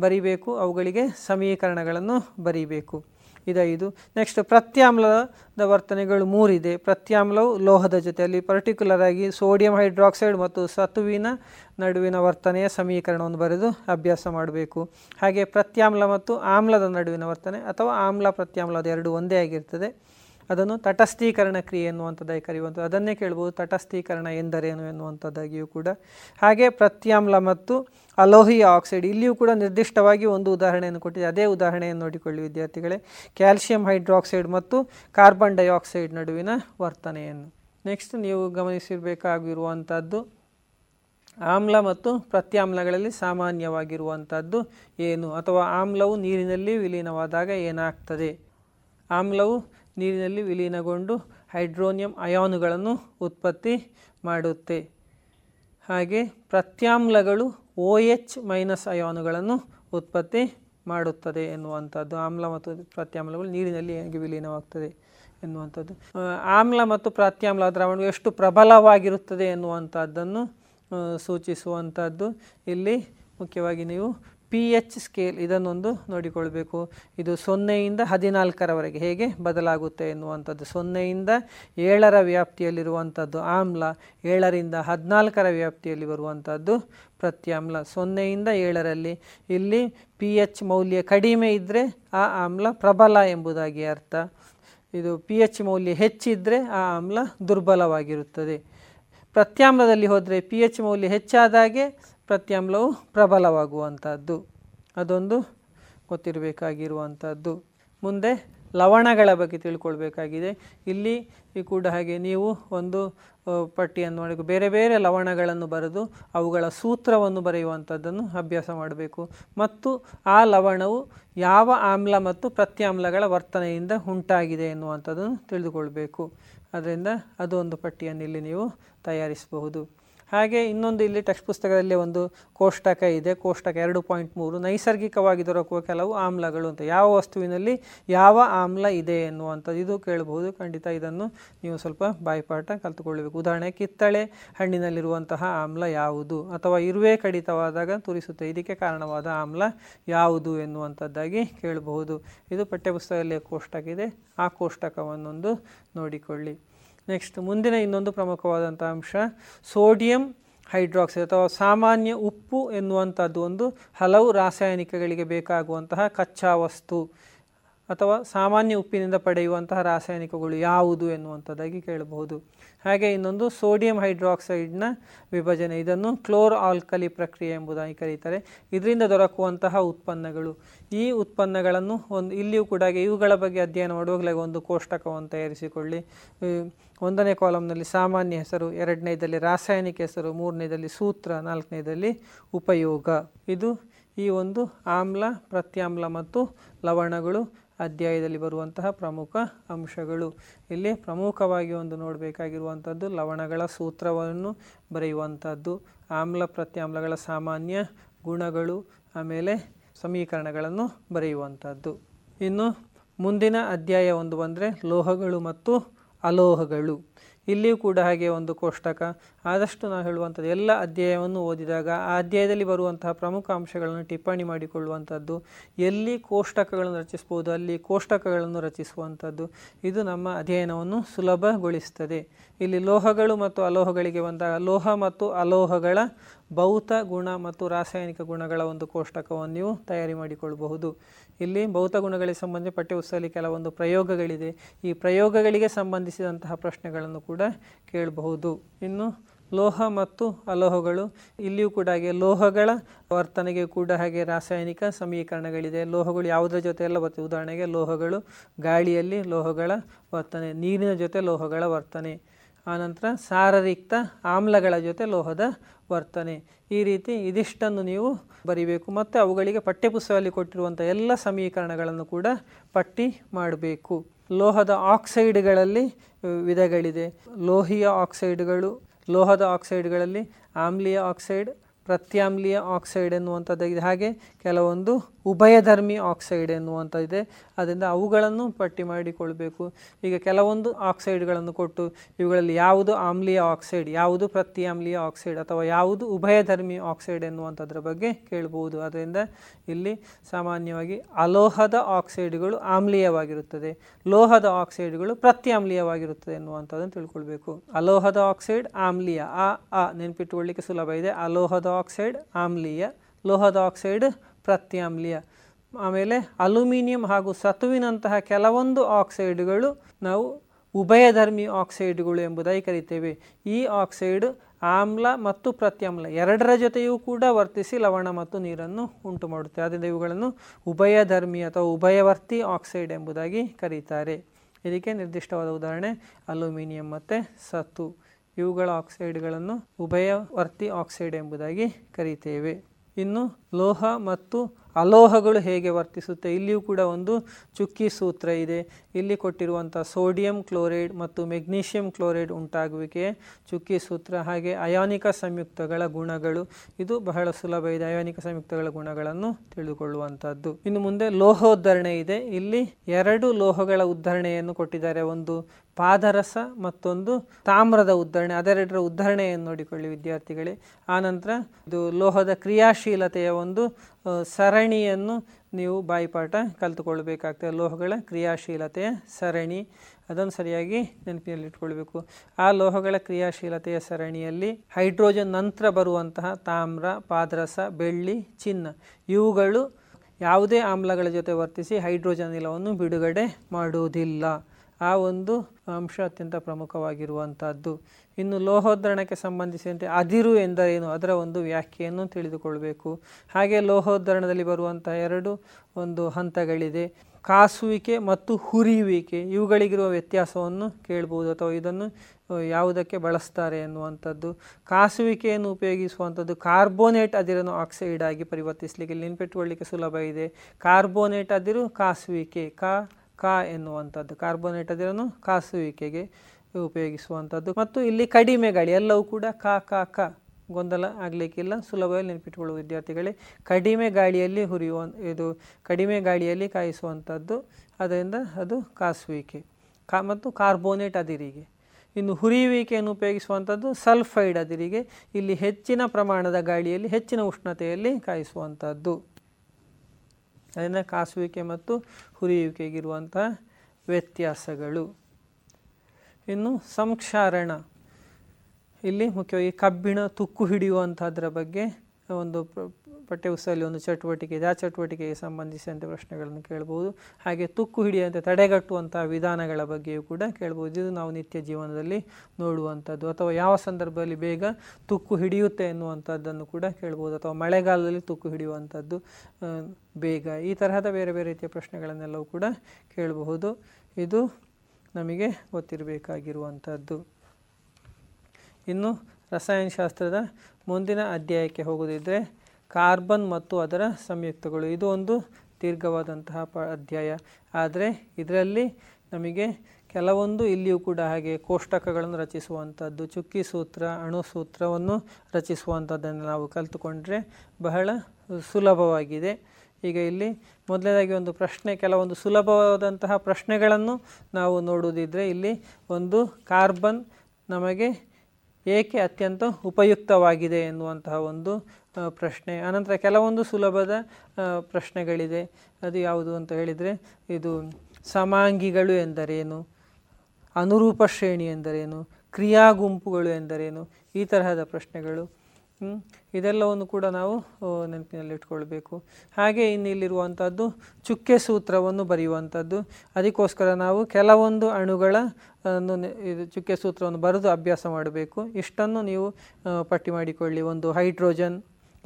ಬರಿಬೇಕು, ಅವುಗಳಿಗೆ ಸಮೀಕರಣಗಳನ್ನು ಬರೀಬೇಕು. ಇದೈದು ನೆಕ್ಸ್ಟ್ ಪ್ರತ್ಯಾಮ್ಲದ ವರ್ತನೆಗಳು ಮೂರಿದೆ. ಪ್ರತ್ಯಾಮ್ಲವು ಲೋಹದ ಜೊತೆಯಲ್ಲಿ ಪರ್ಟಿಕ್ಯುಲರ್ ಆಗಿ ಸೋಡಿಯಂ ಹೈಡ್ರಾಕ್ಸೈಡ್ ಮತ್ತು ಸತುವಿನ ನಡುವಿನ ವರ್ತನೆಯ ಸಮೀಕರಣವನ್ನು ಬರೆದು ಅಭ್ಯಾಸ ಮಾಡಬೇಕು. ಹಾಗೆ ಪ್ರತ್ಯಾಮ್ಲ ಮತ್ತು ಆಮ್ಲದ ನಡುವಿನ ವರ್ತನೆ ಅಥವಾ ಆಮ್ಲ ಪ್ರತ್ಯಾಮ್ಲದ ಎರಡು ಒಂದೇ ಆಗಿರ್ತದೆ. ಅದನ್ನು ತಟಸ್ಥೀಕರಣ ಕ್ರಿಯೆ ಎನ್ನುವಂಥದ್ದಾಗಿ ಕರೆಯುವಂಥದ್ದು. ಅದನ್ನೇ ಕೇಳ್ಬೋದು, ತಟಸ್ಥೀಕರಣ ಎಂದರೇನು ಎನ್ನುವಂಥದ್ದಾಗಿಯೂ ಕೂಡ. ಹಾಗೆ ಪ್ರತ್ಯಾಮ್ಲ ಮತ್ತು ಅಲೋಹಿಯ ಆಕ್ಸೈಡ್, ಇಲ್ಲಿಯೂ ಕೂಡ ನಿರ್ದಿಷ್ಟವಾಗಿ ಒಂದು ಉದಾಹರಣೆಯನ್ನು ಕೊಟ್ಟಿದೆ. ಅದೇ ಉದಾಹರಣೆಯನ್ನು ನೋಡಿಕೊಳ್ಳಿ ವಿದ್ಯಾರ್ಥಿಗಳೇ. ಕ್ಯಾಲ್ಸಿಯಂ ಹೈಡ್ರಾಕ್ಸೈಡ್ ಮತ್ತು ಕಾರ್ಬನ್ ಡೈಆಕ್ಸೈಡ್ ನಡುವಿನ ವರ್ತನೆಯನ್ನು. ನೆಕ್ಸ್ಟ್ ನೀವು ಗಮನಿಸಿರಬೇಕಾಗಿರುವಂಥದ್ದು, ಆಮ್ಲ ಮತ್ತು ಪ್ರತ್ಯಾಮ್ಲಗಳಲ್ಲಿ ಸಾಮಾನ್ಯವಾಗಿರುವಂಥದ್ದು ಏನು? ಅಥವಾ ಆಮ್ಲವು ನೀರಿನಲ್ಲಿ ವಿಲೀನವಾದಾಗ ಏನಾಗ್ತದೆ? ಆಮ್ಲವು ನೀರಿನಲ್ಲಿ ವಿಲೀನಗೊಂಡು ಹೈಡ್ರೋನಿಯಂ ಅಯಾನುಗಳನ್ನು ಉತ್ಪತ್ತಿ ಮಾಡುತ್ತೆ. ಹಾಗೆ ಪ್ರತ್ಯಾಮ್ಲಗಳು ಓ ಎಚ್ ಮೈನಸ್ ಅಯಾನುಗಳನ್ನು ಉತ್ಪತ್ತಿ ಮಾಡುತ್ತದೆ ಎನ್ನುವಂಥದ್ದು. ಆಮ್ಲ ಮತ್ತು ಪ್ರತ್ಯಾಮ್ಲಗಳು ನೀರಿನಲ್ಲಿ ಹೇಗೆ ವಿಲೀನವಾಗ್ತದೆ ಎನ್ನುವಂಥದ್ದು. ಆಮ್ಲ ಮತ್ತು ಪ್ರತ್ಯಾಮ್ಲ ದ್ರಾವಣವು ಎಷ್ಟು ಪ್ರಬಲವಾಗಿರುತ್ತದೆ ಎನ್ನುವಂಥದ್ದನ್ನು ಸೂಚಿಸುವಂಥದ್ದು. ಇಲ್ಲಿ ಮುಖ್ಯವಾಗಿ ನೀವು ಪಿ ಎಚ್ ಸ್ಕೇಲ್ ಇದನ್ನೊಂದು ನೋಡಿಕೊಳ್ಬೇಕು. ಇದು ಸೊನ್ನೆಯಿಂದ ಹದಿನಾಲ್ಕರವರೆಗೆ ಹೇಗೆ ಬದಲಾಗುತ್ತೆ ಎನ್ನುವಂಥದ್ದು. ಸೊನ್ನೆಯಿಂದ ಏಳರ ವ್ಯಾಪ್ತಿಯಲ್ಲಿರುವಂಥದ್ದು ಆಮ್ಲ, ಏಳರಿಂದ ಹದಿನಾಲ್ಕರ ವ್ಯಾಪ್ತಿಯಲ್ಲಿ ಬರುವಂಥದ್ದು ಪ್ರತ್ಯಾಮ್ಲ. ಸೊನ್ನೆಯಿಂದ ಏಳರಲ್ಲಿ ಇಲ್ಲಿ ಪಿ ಎಚ್ ಮೌಲ್ಯ ಕಡಿಮೆ ಇದ್ದರೆ ಆ ಆಮ್ಲ ಪ್ರಬಲ ಎಂಬುದಾಗಿ ಅರ್ಥ. ಇದು ಪಿ ಎಚ್ ಮೌಲ್ಯ ಹೆಚ್ಚಿದ್ದರೆ ಆ ಆಮ್ಲ ದುರ್ಬಲವಾಗಿರುತ್ತದೆ. ಪ್ರತ್ಯಾಮ್ಲದಲ್ಲಿ ಹೋದರೆ ಪಿ ಎಚ್ ಮೌಲ್ಯ ಹೆಚ್ಚಾದಾಗೆ ಪ್ರತ್ಯಾಮ್ಲವು ಪ್ರಬಲವಾಗುವಂಥದ್ದು. ಅದೊಂದು ಗೊತ್ತಿರಬೇಕಾಗಿರುವಂಥದ್ದು. ಮುಂದೆ ಲವಣಗಳ ಬಗ್ಗೆ ತಿಳ್ಕೊಳ್ಬೇಕಾಗಿದೆ. ಇಲ್ಲಿ ಕೂಡ ಹಾಗೆ ನೀವು ಒಂದು ಪಟ್ಟಿಯನ್ನು ಮಾಡಬೇಕು ಬೇರೆ ಬೇರೆ ಲವಣಗಳನ್ನು ಬರೆದು ಅವುಗಳ ಸೂತ್ರವನ್ನು ಬರೆಯುವಂಥದ್ದನ್ನು ಅಭ್ಯಾಸ ಮಾಡಬೇಕು. ಮತ್ತು ಆ ಲವಣವು ಯಾವ ಆಮ್ಲ ಮತ್ತು ಪ್ರತ್ಯಾಮ್ಲಗಳ ವರ್ತನೆಯಿಂದ ಉಂಟಾಗಿದೆ ಎನ್ನುವಂಥದ್ದನ್ನು ತಿಳಿದುಕೊಳ್ಬೇಕು. ಅದರಿಂದ ಅದು ಒಂದು ಪಟ್ಟಿಯನ್ನು ಇಲ್ಲಿ ನೀವು ತಯಾರಿಸಬಹುದು. ಹಾಗೆ ಇನ್ನೊಂದು ಇಲ್ಲಿ ಟೆಕ್ಸ್ಟ್ ಪುಸ್ತಕದಲ್ಲಿ ಒಂದು ಕೋಷ್ಟಕ ಇದೆ. ಕೋಷ್ಟಕ ಎರಡು ಪಾಯಿಂಟ್ ಮೂರು. ನೈಸರ್ಗಿಕವಾಗಿ ದೊರಕುವ ಕೆಲವು ಆಮ್ಲಗಳು ಅಂತ. ಯಾವ ವಸ್ತುವಿನಲ್ಲಿ ಯಾವ ಆಮ್ಲ ಇದೆ ಎನ್ನುವಂಥದ್ದು ಇದು ಕೇಳಬಹುದು. ಖಂಡಿತ ಇದನ್ನು ನೀವು ಸ್ವಲ್ಪ ಬಾಯಿಪಾಠ ಕಲ್ತುಕೊಳ್ಳಬೇಕು. ಉದಾಹರಣೆ, ಕಿತ್ತಳೆ ಹಣ್ಣಿನಲ್ಲಿರುವಂತಹ ಆಮ್ಲ ಯಾವುದು? ಅಥವಾ ಇರುವೆ ಕಡಿತವಾದಾಗ ತುರಿಸುತ್ತೆ. ಇದಕ್ಕೆ ಕಾರಣವಾದ ಆಮ್ಲ ಯಾವುದು ಎನ್ನುವಂಥದ್ದಾಗಿ ಕೇಳಬಹುದು. ಇದು ಪಠ್ಯಪುಸ್ತಕದಲ್ಲಿ ಕೋಷ್ಟಕ ಇದೆ. ಆ ಕೋಷ್ಟಕವನ್ನೊಂದು ನೋಡಿಕೊಳ್ಳಿ. ನೆಕ್ಸ್ಟ್ ಮುಂದಿನ ಇನ್ನೊಂದು ಪ್ರಮುಖವಾದಂಥ ಅಂಶ, ಸೋಡಿಯಂ ಹೈಡ್ರಾಕ್ಸೈಡ್ ಅಥವಾ ಸಾಮಾನ್ಯ ಉಪ್ಪು ಎನ್ನುವಂಥದ್ದು ಒಂದು ಹಲವು ರಾಸಾಯನಿಕಗಳಿಗೆ ಬೇಕಾಗುವಂತಹ ಕಚ್ಚಾ ವಸ್ತು ಅಥವಾ ಸಾಮಾನ್ಯ ಉಪ್ಪಿನಿಂದ ಪಡೆಯುವಂತಹ ರಾಸಾಯನಿಕಗಳು ಯಾವುದು ಎನ್ನುವಂಥದ್ದಾಗಿ ಕೇಳಬಹುದು. ಹಾಗೆ ಇನ್ನೊಂದು ಸೋಡಿಯಂ ಹೈಡ್ರಾಕ್ಸೈಡ್ನ ವಿಭಜನೆ, ಇದನ್ನು ಕ್ಲೋರ್ ಆಲ್ಕಲಿ ಪ್ರಕ್ರಿಯೆ ಎಂಬುದಾಗಿ ಕರೀತಾರೆ. ಇದರಿಂದ ದೊರಕುವಂತಹ ಉತ್ಪನ್ನಗಳು. ಈ ಉತ್ಪನ್ನಗಳನ್ನು ಒಂದು, ಇಲ್ಲಿಯೂ ಕೂಡ ಇವುಗಳ ಬಗ್ಗೆ ಅಧ್ಯಯನ ಮಾಡುವಾಗಲೇ ಒಂದು ಕೋಷ್ಟಕವನ್ನು ತಯಾರಿಸಿಕೊಳ್ಳಿ. ಒಂದನೇ ಕಾಲಮ್ನಲ್ಲಿ ಸಾಮಾನ್ಯ ಹೆಸರು, ಎರಡನೇದಲ್ಲಿ ರಾಸಾಯನಿಕ ಹೆಸರು, ಮೂರನೇದಲ್ಲಿ ಸೂತ್ರ, ನಾಲ್ಕನೇದಲ್ಲಿ ಉಪಯೋಗ. ಇದು ಈ ಒಂದು ಆಮ್ಲ, ಪ್ರತ್ಯಾಮ್ಲ ಮತ್ತು ಲವಣಗಳು ಅಧ್ಯಾಯದಲ್ಲಿ ಬರುವಂತಹ ಪ್ರಮುಖ ಅಂಶಗಳು. ಇಲ್ಲಿ ಪ್ರಮುಖವಾಗಿ ಒಂದು ನೋಡಬೇಕಾಗಿರುವಂಥದ್ದು ಲವಣಗಳ ಸೂತ್ರವನ್ನು ಬರೆಯುವಂಥದ್ದು ಆಮ್ಲ ಪ್ರತ್ಯಾಮ್ಲಗಳ ಸಾಮಾನ್ಯ ಗುಣಗಳು, ಆಮೇಲೆ ಸಮೀಕರಣಗಳನ್ನು ಬರೆಯುವಂಥದ್ದು ಇನ್ನು ಮುಂದಿನ ಅಧ್ಯಾಯ ಒಂದು ಬಂದರೆ ಲೋಹಗಳು ಮತ್ತು ಅಲೋಹಗಳು. ಇಲ್ಲಿಯೂ ಕೂಡ ಹಾಗೆ ಒಂದು ಕೋಷ್ಟಕ. ಆದಷ್ಟು ನಾವು ಹೇಳುವಂಥದ್ದು ಎಲ್ಲ ಅಧ್ಯಾಯವನ್ನು ಓದಿದಾಗ ಆ ಅಧ್ಯಾಯದಲ್ಲಿ ಬರುವಂತಹ ಪ್ರಮುಖ ಅಂಶಗಳನ್ನು ಟಿಪ್ಪಣಿ ಮಾಡಿಕೊಳ್ಳುವಂಥದ್ದು, ಎಲ್ಲಿ ಕೋಷ್ಟಕಗಳನ್ನು ರಚಿಸ್ಬೋದು ಅಲ್ಲಿ ಕೋಷ್ಟಕಗಳನ್ನು ರಚಿಸುವಂಥದ್ದು. ಇದು ನಮ್ಮ ಅಧ್ಯಯನವನ್ನು ಸುಲಭಗೊಳಿಸ್ತದೆ. ಇಲ್ಲಿ ಲೋಹಗಳು ಮತ್ತು ಅಲೋಹಗಳಿಗೆ ಬಂದಾಗ ಲೋಹ ಮತ್ತು ಅಲೋಹಗಳ ಭೌತ ಗುಣ ಮತ್ತು ರಾಸಾಯನಿಕ ಗುಣಗಳ ಒಂದು ಕೋಷ್ಟಕವನ್ನು ನೀವು ತಯಾರಿ ಮಾಡಿಕೊಳ್ಳಬಹುದು ಇಲ್ಲಿ ಭೌತ ಗುಣಗಳಿಗೆ ಸಂಬಂಧಿ ಪಠ್ಯಪುಸ್ತಕದಲ್ಲಿ ಕೆಲವೊಂದು ಪ್ರಯೋಗಗಳಿದೆ. ಈ ಪ್ರಯೋಗಗಳಿಗೆ ಸಂಬಂಧಿಸಿದಂತಹ ಪ್ರಶ್ನೆಗಳನ್ನು ಕೂಡ ಕೇಳಬಹುದು. ಇನ್ನು ಲೋಹ ಮತ್ತು ಅಲೋಹಗಳು, ಇಲ್ಲಿಯೂ ಕೂಡ ಹಾಗೆ ಲೋಹಗಳ ವರ್ತನೆಗೆ ಕೂಡ ಹಾಗೆ ರಾಸಾಯನಿಕ ಸಮೀಕರಣಗಳಿದೆ. ಲೋಹಗಳು ಯಾವುದರ ಜೊತೆ ಎಲ್ಲ ಬರ್ತದೆ ಉದಾಹರಣೆಗೆ ಲೋಹಗಳು ಗಾಳಿಯಲ್ಲಿ ಲೋಹಗಳ ವರ್ತನೆ, ನೀರಿನ ಜೊತೆ ಲೋಹಗಳ ವರ್ತನೆ. ಆನಂತರ ಸಾರರಿಕ್ತ ಆಮ್ಲಗಳ ಜೊತೆ ಲೋಹದ ವರ್ತನೆ. ಈ ರೀತಿ ಇದಿಷ್ಟನ್ನು ನೀವು ಬರಿಬೇಕು. ಮತ್ತು ಅವುಗಳಿಗೆ ಪಠ್ಯಪುಸ್ತಕದಲ್ಲಿ ಕೊಟ್ಟಿರುವಂಥ ಎಲ್ಲ ಸಮೀಕರಣಗಳನ್ನು ಕೂಡ ಪಟ್ಟಿ ಮಾಡಬೇಕು. ಲೋಹದ ಆಕ್ಸೈಡ್ಗಳಲ್ಲಿ ವಿಧಗಳಿದೆ. ಲೋಹಿಯ ಆಕ್ಸೈಡ್ಗಳು, ಲೋಹದ ಆಕ್ಸೈಡ್ಗಳಲ್ಲಿ ಆಮ್ಲೀಯ ಆಕ್ಸೈಡ್, ಪ್ರತ್ಯಾಮ್ಲೀಯ ಆಕ್ಸೈಡ್ ಎನ್ನುವಂಥದ್ದಾಗಿದೆ ಹಾಗೆ ಕೆಲವೊಂದು ಉಭಯಧರ್ಮಿ ಆಕ್ಸೈಡ್ ಎನ್ನುವಂಥದ್ದಿದೆ ಅದರಿಂದ ಅವುಗಳನ್ನು ಪಟ್ಟಿ ಮಾಡಿಕೊಳ್ಬೇಕು. ಈಗ ಕೆಲವೊಂದು ಆಕ್ಸೈಡ್ಗಳನ್ನು ಕೊಟ್ಟು ಇವುಗಳಲ್ಲಿ ಯಾವುದು ಆಮ್ಲೀಯ ಆಕ್ಸೈಡ್, ಯಾವುದು ಪ್ರತ್ಯಾಮ್ಲೀಯ ಆಕ್ಸೈಡ್ ಅಥವಾ ಯಾವುದು ಉಭಯಧರ್ಮಿ ಆಕ್ಸೈಡ್ ಎನ್ನುವಂಥದ್ರ ಬಗ್ಗೆ ಕೇಳಬಹುದು ಅದರಿಂದ ಇಲ್ಲಿ ಸಾಮಾನ್ಯವಾಗಿ ಅಲೋಹದ ಆಕ್ಸೈಡ್ಗಳು ಆಮ್ಲೀಯವಾಗಿರುತ್ತದೆ. ಲೋಹದ ಆಕ್ಸೈಡ್ಗಳು ಪ್ರತ್ಯಾಮ್ಲೀಯವಾಗಿರುತ್ತದೆ ಎನ್ನುವಂಥದ್ದನ್ನು ತಿಳ್ಕೊಳ್ಬೇಕು. ಅಲೋಹದ ಆಕ್ಸೈಡ್ ಆಮ್ಲೀಯ. ಆ ಆ ನೆನಪಿಟ್ಟುಕೊಳ್ಳಿಕ್ಕೆ ಸುಲಭ ಇದೆ. ಅಲೋಹದ ಆಕ್ಸೈಡ್ ಆಮ್ಲೀಯ. ಲೋಹದ ಆಕ್ಸೈಡ್ ಪ್ರತ್ಯಾಮ್ಲೀಯ. ಆಮೇಲೆ ಅಲ್ಯೂಮಿನಿಯಂ ಹಾಗೂ ಸತುವಿನಂತಹ ಕೆಲವೊಂದು ಆಕ್ಸೈಡ್ಗಳು ನಾವು ಉಭಯಧರ್ಮಿ ಆಕ್ಸೈಡ್ಗಳು ಎಂಬುದಾಗಿ ಕರಿತೇವೆ. ಈ ಆಕ್ಸೈಡ್ ಆಮ್ಲ ಮತ್ತು ಪ್ರತ್ಯಾಮ್ಲ ಎರಡರ ಜೊತೆಯೂ ಕೂಡ ವರ್ತಿಸಿ ಲವಣ ಮತ್ತು ನೀರನ್ನು ಉಂಟು ಮಾಡುತ್ತೆ. ಆದ್ದರಿಂದ ಇವುಗಳನ್ನು ಉಭಯಧರ್ಮಿ ಅಥವಾ ಉಭಯವರ್ತಿ ಆಕ್ಸೈಡ್ ಎಂಬುದಾಗಿ ಕರೀತಾರೆ. ಇದಕ್ಕೆ ನಿರ್ದಿಷ್ಟವಾದ ಉದಾಹರಣೆ ಅಲ್ಯೂಮಿನಿಯಂ ಮತ್ತು ಸತು ಇವುಗಳ ಆಕ್ಸೈಡ್ಗಳನ್ನು ಉಭಯವರ್ತಿ ಆಕ್ಸೈಡ್ ಎಂಬುದಾಗಿ ಕರೀತೇವೆ. ಇನ್ನು ಲೋಹ ಮತ್ತು ಅಲೋಹಗಳು ಹೇಗೆ ವರ್ತಿಸುತ್ತೆ? ಇಲ್ಲಿಯೂ ಕೂಡ ಒಂದು ಚುಕ್ಕಿ ಸೂತ್ರ ಇದೆ. ಇಲ್ಲಿ ಕೊಟ್ಟಿರುವಂಥ ಸೋಡಿಯಂ ಕ್ಲೋರೈಡ್ ಮತ್ತು ಮೆಗ್ನೀಷಿಯಂ ಕ್ಲೋರೈಡ್ ಉಂಟಾಗುವಿಕೆ ಚುಕ್ಕಿ ಸೂತ್ರ, ಹಾಗೆ ಅಯಾನಿಕ ಸಂಯುಕ್ತಗಳ ಗುಣಗಳು. ಇದು ಬಹಳ ಸುಲಭ ಇದೆ, ಅಯಾನಿಕ ಸಂಯುಕ್ತಗಳ ಗುಣಗಳನ್ನು ತಿಳಿದುಕೊಳ್ಳುವಂಥದ್ದು. ಇನ್ನು ಮುಂದೆ ಲೋಹೋದ್ಧರಣೆ ಇದೆ. ಇಲ್ಲಿ ಎರಡು ಲೋಹಗಳ ಉದ್ಧರಣೆಯನ್ನು ಕೊಟ್ಟಿದ್ದಾರೆ. ಒಂದು ಪಾದರಸ ಮತ್ತೊಂದು ತಾಮ್ರದ ಉದ್ಧರಣೆ, ಅದೆರಡರ ಉದ್ಧರಣೆಯನ್ನು ನೋಡಿಕೊಳ್ಳಿ ವಿದ್ಯಾರ್ಥಿಗಳೇ. ಆನಂತರ ಇದು ಲೋಹದ ಕ್ರಿಯಾಶೀಲತೆಯ ಒಂದು ಸರಣಿಯನ್ನು ನೀವು ಬಾಯಿಪಾಠ ಕಲಿತುಕೊಳ್ಬೇಕಾಗ್ತದೆ. ಲೋಹಗಳ ಕ್ರಿಯಾಶೀಲತೆಯ ಸರಣಿ, ಅದನ್ನು ಸರಿಯಾಗಿ ನೆನಪಿನಲ್ಲಿಟ್ಕೊಳ್ಬೇಕು. ಆ ಲೋಹಗಳ ಕ್ರಿಯಾಶೀಲತೆಯ ಸರಣಿಯಲ್ಲಿ ಹೈಡ್ರೋಜನ್ ನಂತರ ಬರುವಂತಹ ತಾಮ್ರ, ಪಾದರಸ, ಬೆಳ್ಳಿ, ಚಿನ್ನ, ಇವುಗಳು ಯಾವುದೇ ಆಮ್ಲಗಳ ಜೊತೆ ವರ್ತಿಸಿ ಹೈಡ್ರೋಜನ್ ಇಲ್ಲವನ್ನು ಬಿಡುಗಡೆ ಮಾಡುವುದಿಲ್ಲ. ಆ ಒಂದು ಅಂಶ ಅತ್ಯಂತ ಪ್ರಮುಖವಾಗಿರುವಂಥದ್ದು. ಇನ್ನು ಲೋಹೋದ್ರಣಕ್ಕೆ ಸಂಬಂಧಿಸಿದಂತೆ ಅದಿರು ಎಂದರೇನು? ಅದರ ಒಂದು ವ್ಯಾಖ್ಯೆಯನ್ನು ತಿಳಿದುಕೊಳ್ಬೇಕು. ಹಾಗೆ ಲೋಹೋದ್ರಣದಲ್ಲಿ ಬರುವಂಥ ಎರಡು ಒಂದು ಹಂತಗಳಿದೆ. ಕಾಸುವಿಕೆ ಮತ್ತು ಹುರಿಯುವಿಕೆ, ಇವುಗಳಿಗಿರುವ ವ್ಯತ್ಯಾಸವನ್ನು ಕೇಳ್ಬೋದು ಅಥವಾ ಇದನ್ನು ಯಾವುದಕ್ಕೆ ಬಳಸ್ತಾರೆ ಎನ್ನುವಂಥದ್ದು. ಕಾಸುವಿಕೆಯನ್ನು ಉಪಯೋಗಿಸುವಂಥದ್ದು ಕಾರ್ಬೋನೇಟ್ ಅದಿರನ್ನು ಆಕ್ಸೈಡ್ ಆಗಿ ಪರಿವರ್ತಿಸಲಿಕ್ಕೆ ನೆನ್ಪಿಟ್ಟುಕೊಳ್ಳಿಕ್ಕೆ ಸುಲಭ ಇದೆ. ಕಾರ್ಬೋನೇಟ್ ಅದಿರು, ಕಾಸುವಿಕೆ, ಕಾ ಕಾ ಎನ್ನುವಂಥದ್ದು ಕಾರ್ಬೋನೇಟ್ ಅದನ್ನು ಕಾಸುವಿಕೆಗೆ ಉಪಯೋಗಿಸುವಂಥದ್ದು. ಮತ್ತು ಇಲ್ಲಿ ಕಡಿಮೆ ಗಾಳಿ, ಎಲ್ಲವೂ ಕೂಡ ಕಾ ಕಾ, ಕ ಗೊಂದಲ ಆಗಲಿಕ್ಕಿಲ್ಲ. ಸುಲಭವಾಗಿ ನೆನಪಿಟ್ಟುಕೊಳ್ಳುವ ವಿದ್ಯಾರ್ಥಿಗಳೇ, ಕಡಿಮೆ ಗಾಳಿಯಲ್ಲಿ ಹುರಿಯುವ, ಇದು ಕಡಿಮೆ ಗಾಳಿಯಲ್ಲಿ ಕಾಯಿಸುವಂಥದ್ದು, ಅದರಿಂದ ಅದು ಕಾಸುವಿಕೆ ಕಾ ಮತ್ತು ಕಾರ್ಬೋನೇಟ್ ಅದಿರಿಗೆ. ಇನ್ನು ಹುರಿಯುವಿಕೆಯನ್ನು ಉಪಯೋಗಿಸುವಂಥದ್ದು ಸಲ್ಫೈಡ್ ಅದಿರಿಗೆ. ಇಲ್ಲಿ ಹೆಚ್ಚಿನ ಪ್ರಮಾಣದ ಗಾಳಿಯಲ್ಲಿ, ಹೆಚ್ಚಿನ ಉಷ್ಣತೆಯಲ್ಲಿ ಕಾಯಿಸುವಂಥದ್ದು. ಅದರಿಂದ ಕಾಸುವಿಕೆ ಮತ್ತು ಹುರಿಯುವಿಕೆಗಿರುವಂತಹ ವ್ಯತ್ಯಾಸಗಳು. ಇನ್ನು ಸಂಕ್ಷಾರಣ. ಇಲ್ಲಿ ಮುಖ್ಯವಾಗಿ ಕಬ್ಬಿಣ ತುಕ್ಕು ಹಿಡಿಯುವಂಥದ್ರ ಬಗ್ಗೆ ಒಂದು ಪಠ್ಯಪುಸ್ತಕದಲ್ಲಿ ಒಂದು ಚಟುವಟಿಕೆ ಇದೆ. ಆ ಚಟುವಟಿಕೆಗೆ ಸಂಬಂಧಿಸಿದಂತೆ ಪ್ರಶ್ನೆಗಳನ್ನು ಕೇಳ್ಬೋದು. ಹಾಗೆ ತುಕ್ಕು ಹಿಡಿಯುವಂತೆ ತಡೆಗಟ್ಟುವಂಥ ವಿಧಾನಗಳ ಬಗ್ಗೆಯೂ ಕೂಡ ಕೇಳ್ಬೋದು. ಇದು ನಾವು ನಿತ್ಯ ಜೀವನದಲ್ಲಿ ನೋಡುವಂಥದ್ದು. ಅಥವಾ ಯಾವ ಸಂದರ್ಭದಲ್ಲಿ ಬೇಗ ತುಕ್ಕು ಹಿಡಿಯುತ್ತೆ ಎನ್ನುವಂಥದ್ದನ್ನು ಕೂಡ ಕೇಳ್ಬೋದು. ಅಥವಾ ಮಳೆಗಾಲದಲ್ಲಿ ತುಕ್ಕು ಹಿಡಿಯುವಂಥದ್ದು ಬೇಗ ಈ ತರಹದ ಬೇರೆ ಬೇರೆ ರೀತಿಯ ಪ್ರಶ್ನೆಗಳನ್ನೆಲ್ಲವೂ ಕೂಡ ಕೇಳಬಹುದು. ಇದು ನಮಗೆ ಗೊತ್ತಿರಬೇಕಾಗಿರುವಂಥದ್ದು. ಇನ್ನು ರಸಾಯನಶಾಸ್ತ್ರದ ಮುಂದಿನ ಅಧ್ಯಾಯಕ್ಕೆ ಹೋಗೋದಿದ್ದರೆ ಕಾರ್ಬನ್ ಮತ್ತು ಅದರ ಸಂಯುಕ್ತಗಳು. ಇದು ಒಂದು ದೀರ್ಘವಾದಂತಹ ಪ ಅಧ್ಯಾಯ. ಆದರೆ ಇದರಲ್ಲಿ ನಮಗೆ ಕೆಲವೊಂದು ಇಲ್ಲಿಯೂ ಕೂಡ ಹಾಗೆ ಕೋಷ್ಟಕಗಳನ್ನು ರಚಿಸುವಂಥದ್ದು ಚುಕ್ಕಿ ಸೂತ್ರ, ಅಣು ಸೂತ್ರವನ್ನು ರಚಿಸುವಂಥದ್ದನ್ನು ನಾವು ಕಲಿತುಕೊಂಡ್ರೆ ಬಹಳ ಸುಲಭವಾಗಿದೆ. ಈಗ ಇಲ್ಲಿ ಮೊದಲನೇದಾಗಿ ಒಂದು ಪ್ರಶ್ನೆ, ಕೆಲವೊಂದು ಸುಲಭವಾದಂತಹ ಪ್ರಶ್ನೆಗಳನ್ನು ನಾವು ನೋಡುವುದಿದ್ರೆ ಇಲ್ಲಿ ಒಂದು ಕಾರ್ಬನ್ ನಮಗೆ ಏಕೆ ಅತ್ಯಂತ ಉಪಯುಕ್ತವಾಗಿದೆ ಎನ್ನುವಂತಹ ಒಂದು ಪ್ರಶ್ನೆ. ಆನಂತರ ಕೆಲವೊಂದು ಸುಲಭದ ಪ್ರಶ್ನೆಗಳಿದೆ. ಅದು ಯಾವುದು ಅಂತ ಹೇಳಿದರೆ, ಇದು ಸಮಾಂಗಿಗಳು ಎಂದರೇನು? ಅನುರೂಪ ಶ್ರೇಣಿ ಎಂದರೇನು? ಕ್ರಿಯಾ ಗುಂಪುಗಳು ಎಂದರೇನು? ಈ ತರಹದ ಪ್ರಶ್ನೆಗಳು. ಇದೆಲ್ಲವನ್ನು ಕೂಡ ನಾವು ನೆನಪಿನಲ್ಲಿಟ್ಕೊಳ್ಬೇಕು ಹಾಗೆ ಇನ್ನಿಲ್ಲಿರುವಂಥದ್ದು ಚುಕ್ಕೆ ಸೂತ್ರವನ್ನು ಬರೆಯುವಂಥದ್ದು ಅದಕ್ಕೋಸ್ಕರ ನಾವು ಕೆಲವೊಂದು ಅಣುಗಳ ಇದು ಚುಕ್ಕೆ ಸೂತ್ರವನ್ನು ಬರೆದು ಅಭ್ಯಾಸ ಮಾಡಬೇಕು. ಇಷ್ಟನ್ನು ನೀವು ಪಟ್ಟಿ ಮಾಡಿಕೊಳ್ಳಿ. ಒಂದು ಹೈಡ್ರೋಜನ್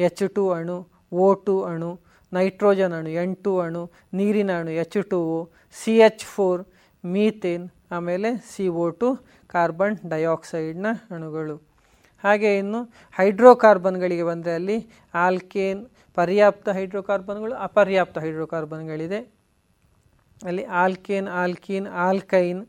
ಎಚ್ ಟು ಅಣು ಓ ಟು ಅಣು, ನೈಟ್ರೋಜನ್ ಅಣು ಎನ್ ಟು ಅಣು, ನೀರಿನ ಅಣು H two O C H four methane, ಆಮೇಲೆ ಸಿ ಓ ಟು ಕಾರ್ಬನ್ ಡೈಆಕ್ಸೈಡ್ನ ಅಣುಗಳು. ಹಾಗೆ ಇನ್ನು ಹೈಡ್ರೋಕಾರ್ಬನ್ಗಳಿಗೆ ಬಂದರೆ ಅಲ್ಲಿ ಆಲ್ಕೇನ್, ಪರ್ಯಾಪ್ತ ಹೈಡ್ರೋಕಾರ್ಬನ್ಗಳು, ಅಪರ್ಯಾಪ್ತ ಹೈಡ್ರೋಕಾರ್ಬನ್ಗಳಿದೆ. ಅಲ್ಲಿ ಆಲ್ಕೇನ್, ಆಲ್ಕೀನ್, ಆಲ್ಕೈನ್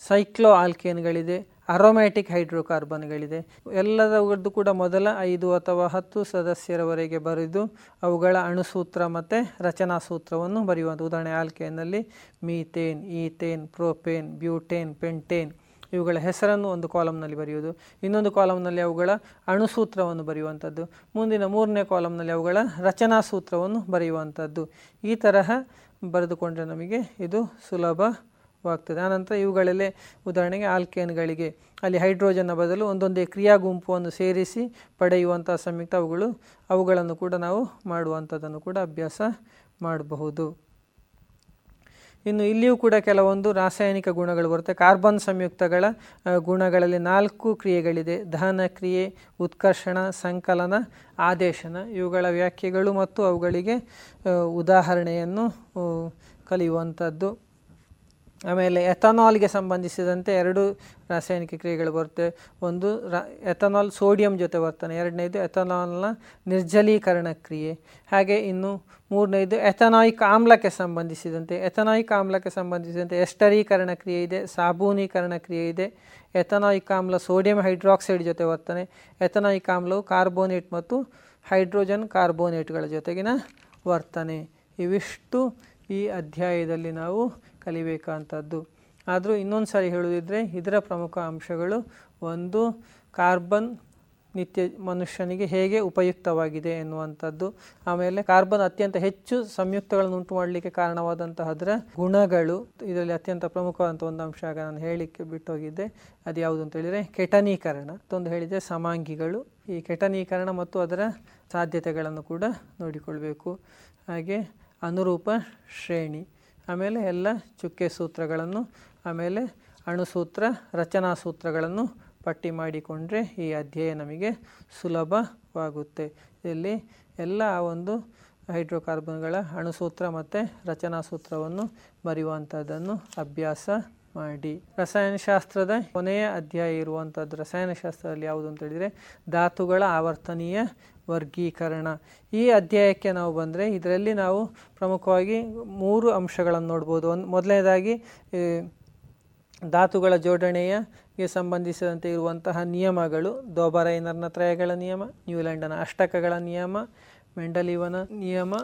ಸೈಕ್ಲೋ ಆಲ್ಕೇನ್ಗಳಿದೆ ಅರೋಮ್ಯಾಟಿಕ್ ಹೈಡ್ರೋಕಾರ್ಬನ್ಗಳಿದೆ ಎಲ್ಲದರದ್ದು ಕೂಡ ಮೊದಲ ಐದು ಅಥವಾ ಹತ್ತು ಸದಸ್ಯರವರೆಗೆ ಬರೆದು ಅವುಗಳ ಅಣುಸೂತ್ರ ಮತ್ತು ರಚನಾ ಸೂತ್ರವನ್ನು ಬರೆಯುವಂಥ ಉದಾಹರಣೆ ಆಲ್ಕೇನಲ್ಲಿ methane, ethane, propane, butane, pentane ಇವುಗಳ ಹೆಸರನ್ನು ಒಂದು ಕಾಲಮ್ನಲ್ಲಿ ಬರೆಯುವುದು. ಇನ್ನೊಂದು ಕಾಲಮ್ನಲ್ಲಿ ಅವುಗಳ ಅಣುಸೂತ್ರವನ್ನು ಬರೆಯುವಂಥದ್ದು. ಮುಂದಿನ ಮೂರನೇ ಕಾಲಮ್ನಲ್ಲಿ ಅವುಗಳ ರಚನಾ ಸೂತ್ರವನ್ನು ಬರೆಯುವಂಥದ್ದು. ಈ ತರಹ ಬರೆದುಕೊಂಡ್ರೆ ನಮಗೆ ಇದು ಸುಲಭವಾಗ್ತದೆ ಆನಂತರ ಇವುಗಳಲ್ಲೇ ಉದಾಹರಣೆಗೆ ಆಲ್ಕೇನ್ಗಳಿಗೆ. ಅಲ್ಲಿ ಹೈಡ್ರೋಜನ್ನ ಬದಲು ಒಂದೊಂದೇ ಕ್ರಿಯಾ ಗುಂಪನ್ನು ಸೇರಿಸಿ ಪಡೆಯುವಂಥ ಸಂಯುಕ್ತ ಅವುಗಳು, ಅವುಗಳನ್ನು ಕೂಡ ನಾವು ಮಾಡುವಂಥದ್ದನ್ನು ಕೂಡ ಅಭ್ಯಾಸ ಮಾಡಬಹುದು. ಇನ್ನು ಇಲ್ಲಿಯೂ ಕೂಡ ಕೆಲವೊಂದು ರಾಸಾಯನಿಕ ಗುಣಗಳು ಬರುತ್ತೆ. ಕಾರ್ಬನ್ ಸಂಯುಕ್ತಗಳ ಗುಣಗಳಲ್ಲಿ ನಾಲ್ಕು ಕ್ರಿಯೆಗಳಿದೆ. ದಹನ ಕ್ರಿಯೆ, ಉತ್ಕರ್ಷಣ, ಸಂಕಲನ, ಆದೇಶನ. ಇವುಗಳ ವ್ಯಾಖ್ಯೆಗಳು ಮತ್ತು ಅವುಗಳಿಗೆ ಉದಾಹರಣೆಯನ್ನು ಕಲಿಯುವಂಥದ್ದು. ಆಮೇಲೆ ಎಥನಾಲ್ಗೆ ಸಂಬಂಧಿಸಿದಂತೆ ಎರಡು ರಾಸಾಯನಿಕ ಕ್ರಿಯೆಗಳು ಬರುತ್ತೆ. ಒಂದು ರಾ, ಎಥನಾಲ್ ಸೋಡಿಯಂ ಜೊತೆ ಬರ್ತಾನೆ ಎರಡನೇದು ಎಥನಾಲ್ನ ನಿರ್ಜಲೀಕರಣ ಕ್ರಿಯೆ. ಹಾಗೆ ಇನ್ನು ಮೂರನೇದು ಎಥನಾಯಿಕ್ ಆಮ್ಲಕ್ಕೆ ಸಂಬಂಧಿಸಿದಂತೆ, ಎಥನಾಯಿಕ್ ಆಮ್ಲಕ್ಕೆ ಸಂಬಂಧಿಸಿದಂತೆ ಎಸ್ಟರೀಕರಣ ಕ್ರಿಯೆ ಇದೆ, ಸಾಬೂನೀಕರಣ ಕ್ರಿಯೆ ಇದೆ. ಎಥನಾಯಿಕ್ ಆಮ್ಲ ಸೋಡಿಯಂ ಹೈಡ್ರಾಕ್ಸೈಡ್ ಜೊತೆ ಬರ್ತಾನೆ ಎಥನಾಯಿಕ್ ಆಮ್ಲವು ಕಾರ್ಬೋನೇಟ್ ಮತ್ತು ಹೈಡ್ರೋಜನ್ ಕಾರ್ಬೋನೇಟ್ಗಳ ಜೊತೆಗಿನ ವರ್ತನೆ. ಇವಿಷ್ಟು ಈ ಅಧ್ಯಾಯದಲ್ಲಿ ನಾವು ಕಲಿಬೇಕಂಥದ್ದು. ಆದರೂ ಇನ್ನೊಂದು ಸಾರಿ ಹೇಳುವುದಿದ್ರೆ ಇದರ ಪ್ರಮುಖ ಅಂಶಗಳು ಒಂದು, ಕಾರ್ಬನ್ ನಿತ್ಯ ಮನುಷ್ಯನಿಗೆ ಹೇಗೆ ಉಪಯುಕ್ತವಾಗಿದೆ ಎನ್ನುವಂಥದ್ದು. ಆಮೇಲೆ ಕಾರ್ಬನ್ ಅತ್ಯಂತ ಹೆಚ್ಚು ಸಂಯುಕ್ತಗಳನ್ನು ಉಂಟು ಮಾಡಲಿಕ್ಕೆ ಕಾರಣವಾದಂತಹ ಅದರ ಗುಣಗಳು. ಇದರಲ್ಲಿ ಅತ್ಯಂತ ಪ್ರಮುಖವಾದಂಥ ಒಂದು ಅಂಶ ಆಗ ನಾನು ಹೇಳಲಿಕ್ಕೆ ಬಿಟ್ಟೋಗಿದ್ದೆ. ಅದು ಯಾವುದು ಅಂತ ಹೇಳಿದರೆ ಕೆಟನೀಕರಣ. ಮತ್ತೊಂದು ಹೇಳಿದರೆ ಸಮಾಂಗಿಗಳು. ಈ ಕೆಟನೀಕರಣ ಮತ್ತು ಅದರ ಸಾಧ್ಯತೆಗಳನ್ನು ಕೂಡ ನೋಡಿಕೊಳ್ಬೇಕು. ಹಾಗೆ ಅನುರೂಪ ಶ್ರೇಣಿ. ಆಮೇಲೆ ಎಲ್ಲ ಚುಕ್ಕೆ ಸೂತ್ರಗಳನ್ನು, ಆಮೇಲೆ ಅಣುಸೂತ್ರ, ರಚನಾ ಸೂತ್ರಗಳನ್ನು ಪಟ್ಟಿ ಮಾಡಿಕೊಂಡ್ರೆ ಈ ಅಧ್ಯಯ ನಮಗೆ ಸುಲಭವಾಗುತ್ತೆ. ಇಲ್ಲಿ ಎಲ್ಲ ಒಂದು ಹೈಡ್ರೋಕಾರ್ಬನ್ಗಳ ಅಣುಸೂತ್ರ ಮತ್ತು ರಚನಾ ಸೂತ್ರವನ್ನು ಬರೆಯುವಂಥದ್ದನ್ನು ಅಭ್ಯಾಸ ಮಾಡಿ. ರಸಾಯನಶಾಸ್ತ್ರದ ಕೊನೆಯ ಅಧ್ಯಾಯ ಇರುವಂಥದ್ದು ರಸಾಯನಶಾಸ್ತ್ರದಲ್ಲಿ ಯಾವುದು ಅಂತ ಹೇಳಿದರೆ ಧಾತುಗಳ ಆವರ್ತನೀಯ ವರ್ಗೀಕರಣ. ಈ ಅಧ್ಯಾಯಕ್ಕೆ ನಾವು ಬಂದರೆ ಇದರಲ್ಲಿ ನಾವು ಪ್ರಮುಖವಾಗಿ ಮೂರು ಅಂಶಗಳನ್ನು ನೋಡ್ಬೋದು. ಒಂದು ಮೊದಲನೇದಾಗಿ ಧಾತುಗಳ ಜೋಡಣೆಯಗೆ ಸಂಬಂಧಿಸಿದಂತೆ ಇರುವಂತಹ ನಿಯಮಗಳು. ದೋಬರೈನರ್ನ ತ್ರಯಗಳ ನಿಯಮ ನ್ಯೂಲ್ಯಾಂಡನ ಅಷ್ಟಕಗಳ ನಿಯಮ, ಮೆಂಡಲಿವನ ನಿಯಮ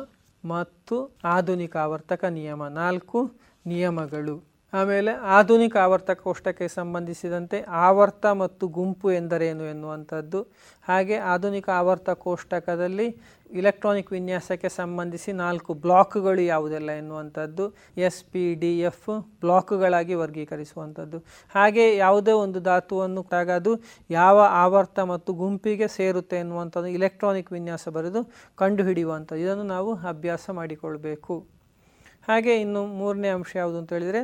ಮತ್ತು ಆಧುನಿಕ ಆವರ್ತಕ ನಿಯಮ. ನಾಲ್ಕು ನಿಯಮಗಳು. ಆಮೇಲೆ ಆಧುನಿಕ ಆವರ್ತ ಕೋಷ್ಟಕ್ಕೆ ಸಂಬಂಧಿಸಿದಂತೆ ಆವರ್ತ ಮತ್ತು ಗುಂಪು ಎಂದರೇನು ಎನ್ನುವಂಥದ್ದು. ಹಾಗೆ ಆಧುನಿಕ ಆವರ್ತ ಕೋಷ್ಟಕದಲ್ಲಿ ಇಲೆಕ್ಟ್ರಾನಿಕ್ ವಿನ್ಯಾಸಕ್ಕೆ ಸಂಬಂಧಿಸಿ ನಾಲ್ಕು ಬ್ಲಾಕ್ಗಳು ಯಾವುದೆಲ್ಲ ಎನ್ನುವಂಥದ್ದು. ಎಸ್, ಪಿ, ಡಿ, ಎಫ್ ಬ್ಲಾಕ್ಗಳಾಗಿ ವರ್ಗೀಕರಿಸುವಂಥದ್ದು. ಹಾಗೆ ಯಾವುದೇ ಒಂದು ಧಾತುವನ್ನು ಅದು ಯಾವ ಆವರ್ತ ಮತ್ತು ಗುಂಪಿಗೆ ಸೇರುತ್ತೆ ಎನ್ನುವಂಥದ್ದು ಇಲೆಕ್ಟ್ರಾನಿಕ್ ವಿನ್ಯಾಸ ಬರೆದು ಕಂಡುಹಿಡಿಯುವಂಥದ್ದು. ಇದನ್ನು ನಾವು ಅಭ್ಯಾಸ ಮಾಡಿಕೊಳ್ಬೇಕು. ಹಾಗೆ ಇನ್ನು ಮೂರನೇ ಅಂಶ ಯಾವುದು ಅಂತ ಹೇಳಿದರೆ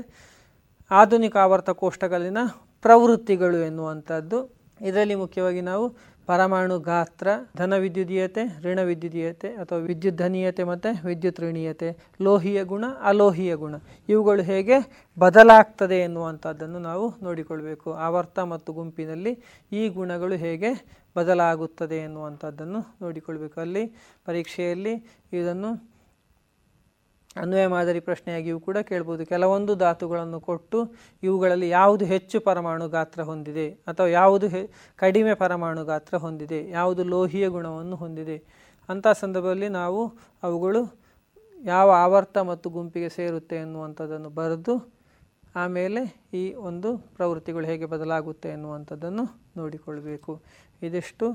ಆಧುನಿಕ ಆವರ್ತ ಕೋಷ್ಟಗಳಲ್ಲಿನ ಪ್ರವೃತ್ತಿಗಳು ಎನ್ನುವಂಥದ್ದು. ಇದರಲ್ಲಿ ಮುಖ್ಯವಾಗಿ ನಾವು ಪರಮಾಣು ಗಾತ್ರ, ಧನ ವಿದ್ಯುದೀಯತೆ, ಋಣ ವಿದ್ಯುದೀಯತೆ ಅಥವಾ ವಿದ್ಯುತ್ ಧನೀಯತೆ ಮತ್ತು ವಿದ್ಯುತ್ ಋಣೀಯತೆ, ಲೋಹೀಯ ಗುಣ, ಅಲೋಹೀಯ ಗುಣ. ಇವುಗಳು ಹೇಗೆ ಬದಲಾಗ್ತದೆ ಎನ್ನುವಂಥದ್ದನ್ನು ನಾವು ನೋಡಿಕೊಳ್ಬೇಕು. ಆವರ್ತ ಮತ್ತು ಗುಂಪಿನಲ್ಲಿ ಈ ಗುಣಗಳು ಹೇಗೆ ಬದಲಾಗುತ್ತದೆ ಎನ್ನುವಂಥದ್ದನ್ನು ನೋಡಿಕೊಳ್ಬೇಕು. ಅಲ್ಲಿ ಪರೀಕ್ಷೆಯಲ್ಲಿ ಇದನ್ನು ಅನ್ವಯ ಮಾದರಿ ಪ್ರಶ್ನೆಯಾಗಿಯೂ ಕೂಡ ಕೇಳ್ಬೋದು. ಕೆಲವೊಂದು ಧಾತುಗಳನ್ನು ಕೊಟ್ಟು ಇವುಗಳಲ್ಲಿ ಯಾವುದು ಹೆಚ್ಚು ಪರಮಾಣು ಗಾತ್ರ ಹೊಂದಿದೆ ಅಥವಾ ಯಾವುದು ಹೆ, ಕಡಿಮೆ ಪರಮಾಣು ಗಾತ್ರ ಹೊಂದಿದೆ, ಯಾವುದು ಲೋಹೀಯ ಗುಣವನ್ನು ಹೊಂದಿದೆ ಅಂಥ ಸಂದರ್ಭದಲ್ಲಿ ನಾವು ಅವುಗಳು ಯಾವ ಆವರ್ತ ಮತ್ತು ಗುಂಪಿಗೆ ಸೇರುತ್ತೆ ಎನ್ನುವಂಥದ್ದನ್ನು ಬರೆದು ಆಮೇಲೆ ಈ ಒಂದು ಪ್ರವೃತ್ತಿಗಳು ಹೇಗೆ ಬದಲಾಗುತ್ತೆ ಎನ್ನುವಂಥದ್ದನ್ನು ನೋಡಿಕೊಳ್ಬೇಕು. ಇದಿಷ್ಟು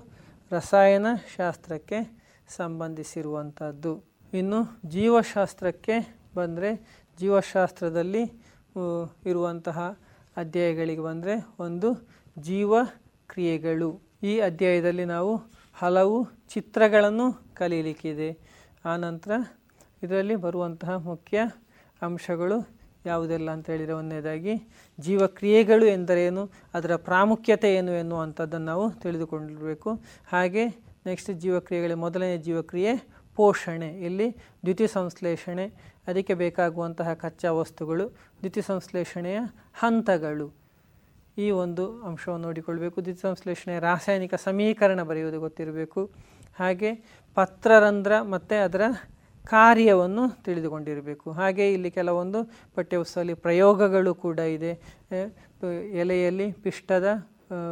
ರಸಾಯನಶಾಸ್ತ್ರಕ್ಕೆ ಸಂಬಂಧಿಸಿರುವಂಥದ್ದು. ಇನ್ನು ಜೀವಶಾಸ್ತ್ರಕ್ಕೆ ಬಂದರೆ ಜೀವಶಾಸ್ತ್ರದಲ್ಲಿ ಇರುವಂತಹ ಅಧ್ಯಾಯಗಳಿಗೆ ಬಂದರೆ ಒಂದು ಜೀವ ಕ್ರಿಯೆಗಳು. ಈ ಅಧ್ಯಾಯದಲ್ಲಿ ನಾವು ಹಲವು ಚಿತ್ರಗಳನ್ನು ಕಲೀಲಿಕ್ಕಿದೆ. ಆನಂತರ ಇದರಲ್ಲಿ ಬರುವಂತಹ ಮುಖ್ಯ ಅಂಶಗಳು ಯಾವುದೆಲ್ಲ ಅಂತ ಹೇಳಿದರೆ ಒಂದನೇದಾಗಿ, ಜೀವಕ್ರಿಯೆಗಳು ಎಂದರೇನು ಅದರ ಪ್ರಾಮುಖ್ಯತೆ ಏನು ಎನ್ನುವಂಥದ್ದನ್ನು ನಾವು ತಿಳಿದುಕೊಂಡಿರಬೇಕು. ಹಾಗೆ ನೆಕ್ಸ್ಟ್ ಜೀವಕ್ರಿಯೆಗಳ ಮೊದಲನೇ ಜೀವಕ್ರಿಯೆ ಪೋಷಣೆ, ಇಲ್ಲಿ ದ್ಯುತಿ ಸಂಶ್ಲೇಷಣೆ, ಅದಕ್ಕೆ ಬೇಕಾಗುವಂತಹ ಕಚ್ಚಾ ವಸ್ತುಗಳು ದ್ಯುತಿ ಸಂಶ್ಲೇಷಣೆಯ ಹಂತಗಳು. ಈ ಒಂದು ಅಂಶವನ್ನು ನೋಡಿಕೊಳ್ಬೇಕು. ದ್ಯುತಿ ಸಂಶ್ಲೇಷಣೆಯ ರಾಸಾಯನಿಕ ಸಮೀಕರಣ ಬರೆಯುವುದು ಗೊತ್ತಿರಬೇಕು. ಹಾಗೆ ಪತ್ರರಂಧ್ರ ಮತ್ತು ಅದರ ಕಾರ್ಯವನ್ನು ತಿಳಿದುಕೊಂಡಿರಬೇಕು. ಹಾಗೆ ಇಲ್ಲಿ ಕೆಲವೊಂದು ಪಠ್ಯವಸ್ತುವಲ್ಲಿ ಪ್ರಯೋಗಗಳು ಕೂಡ ಇದೆ. ಎಲೆಯಲ್ಲಿ ಪಿಷ್ಟದ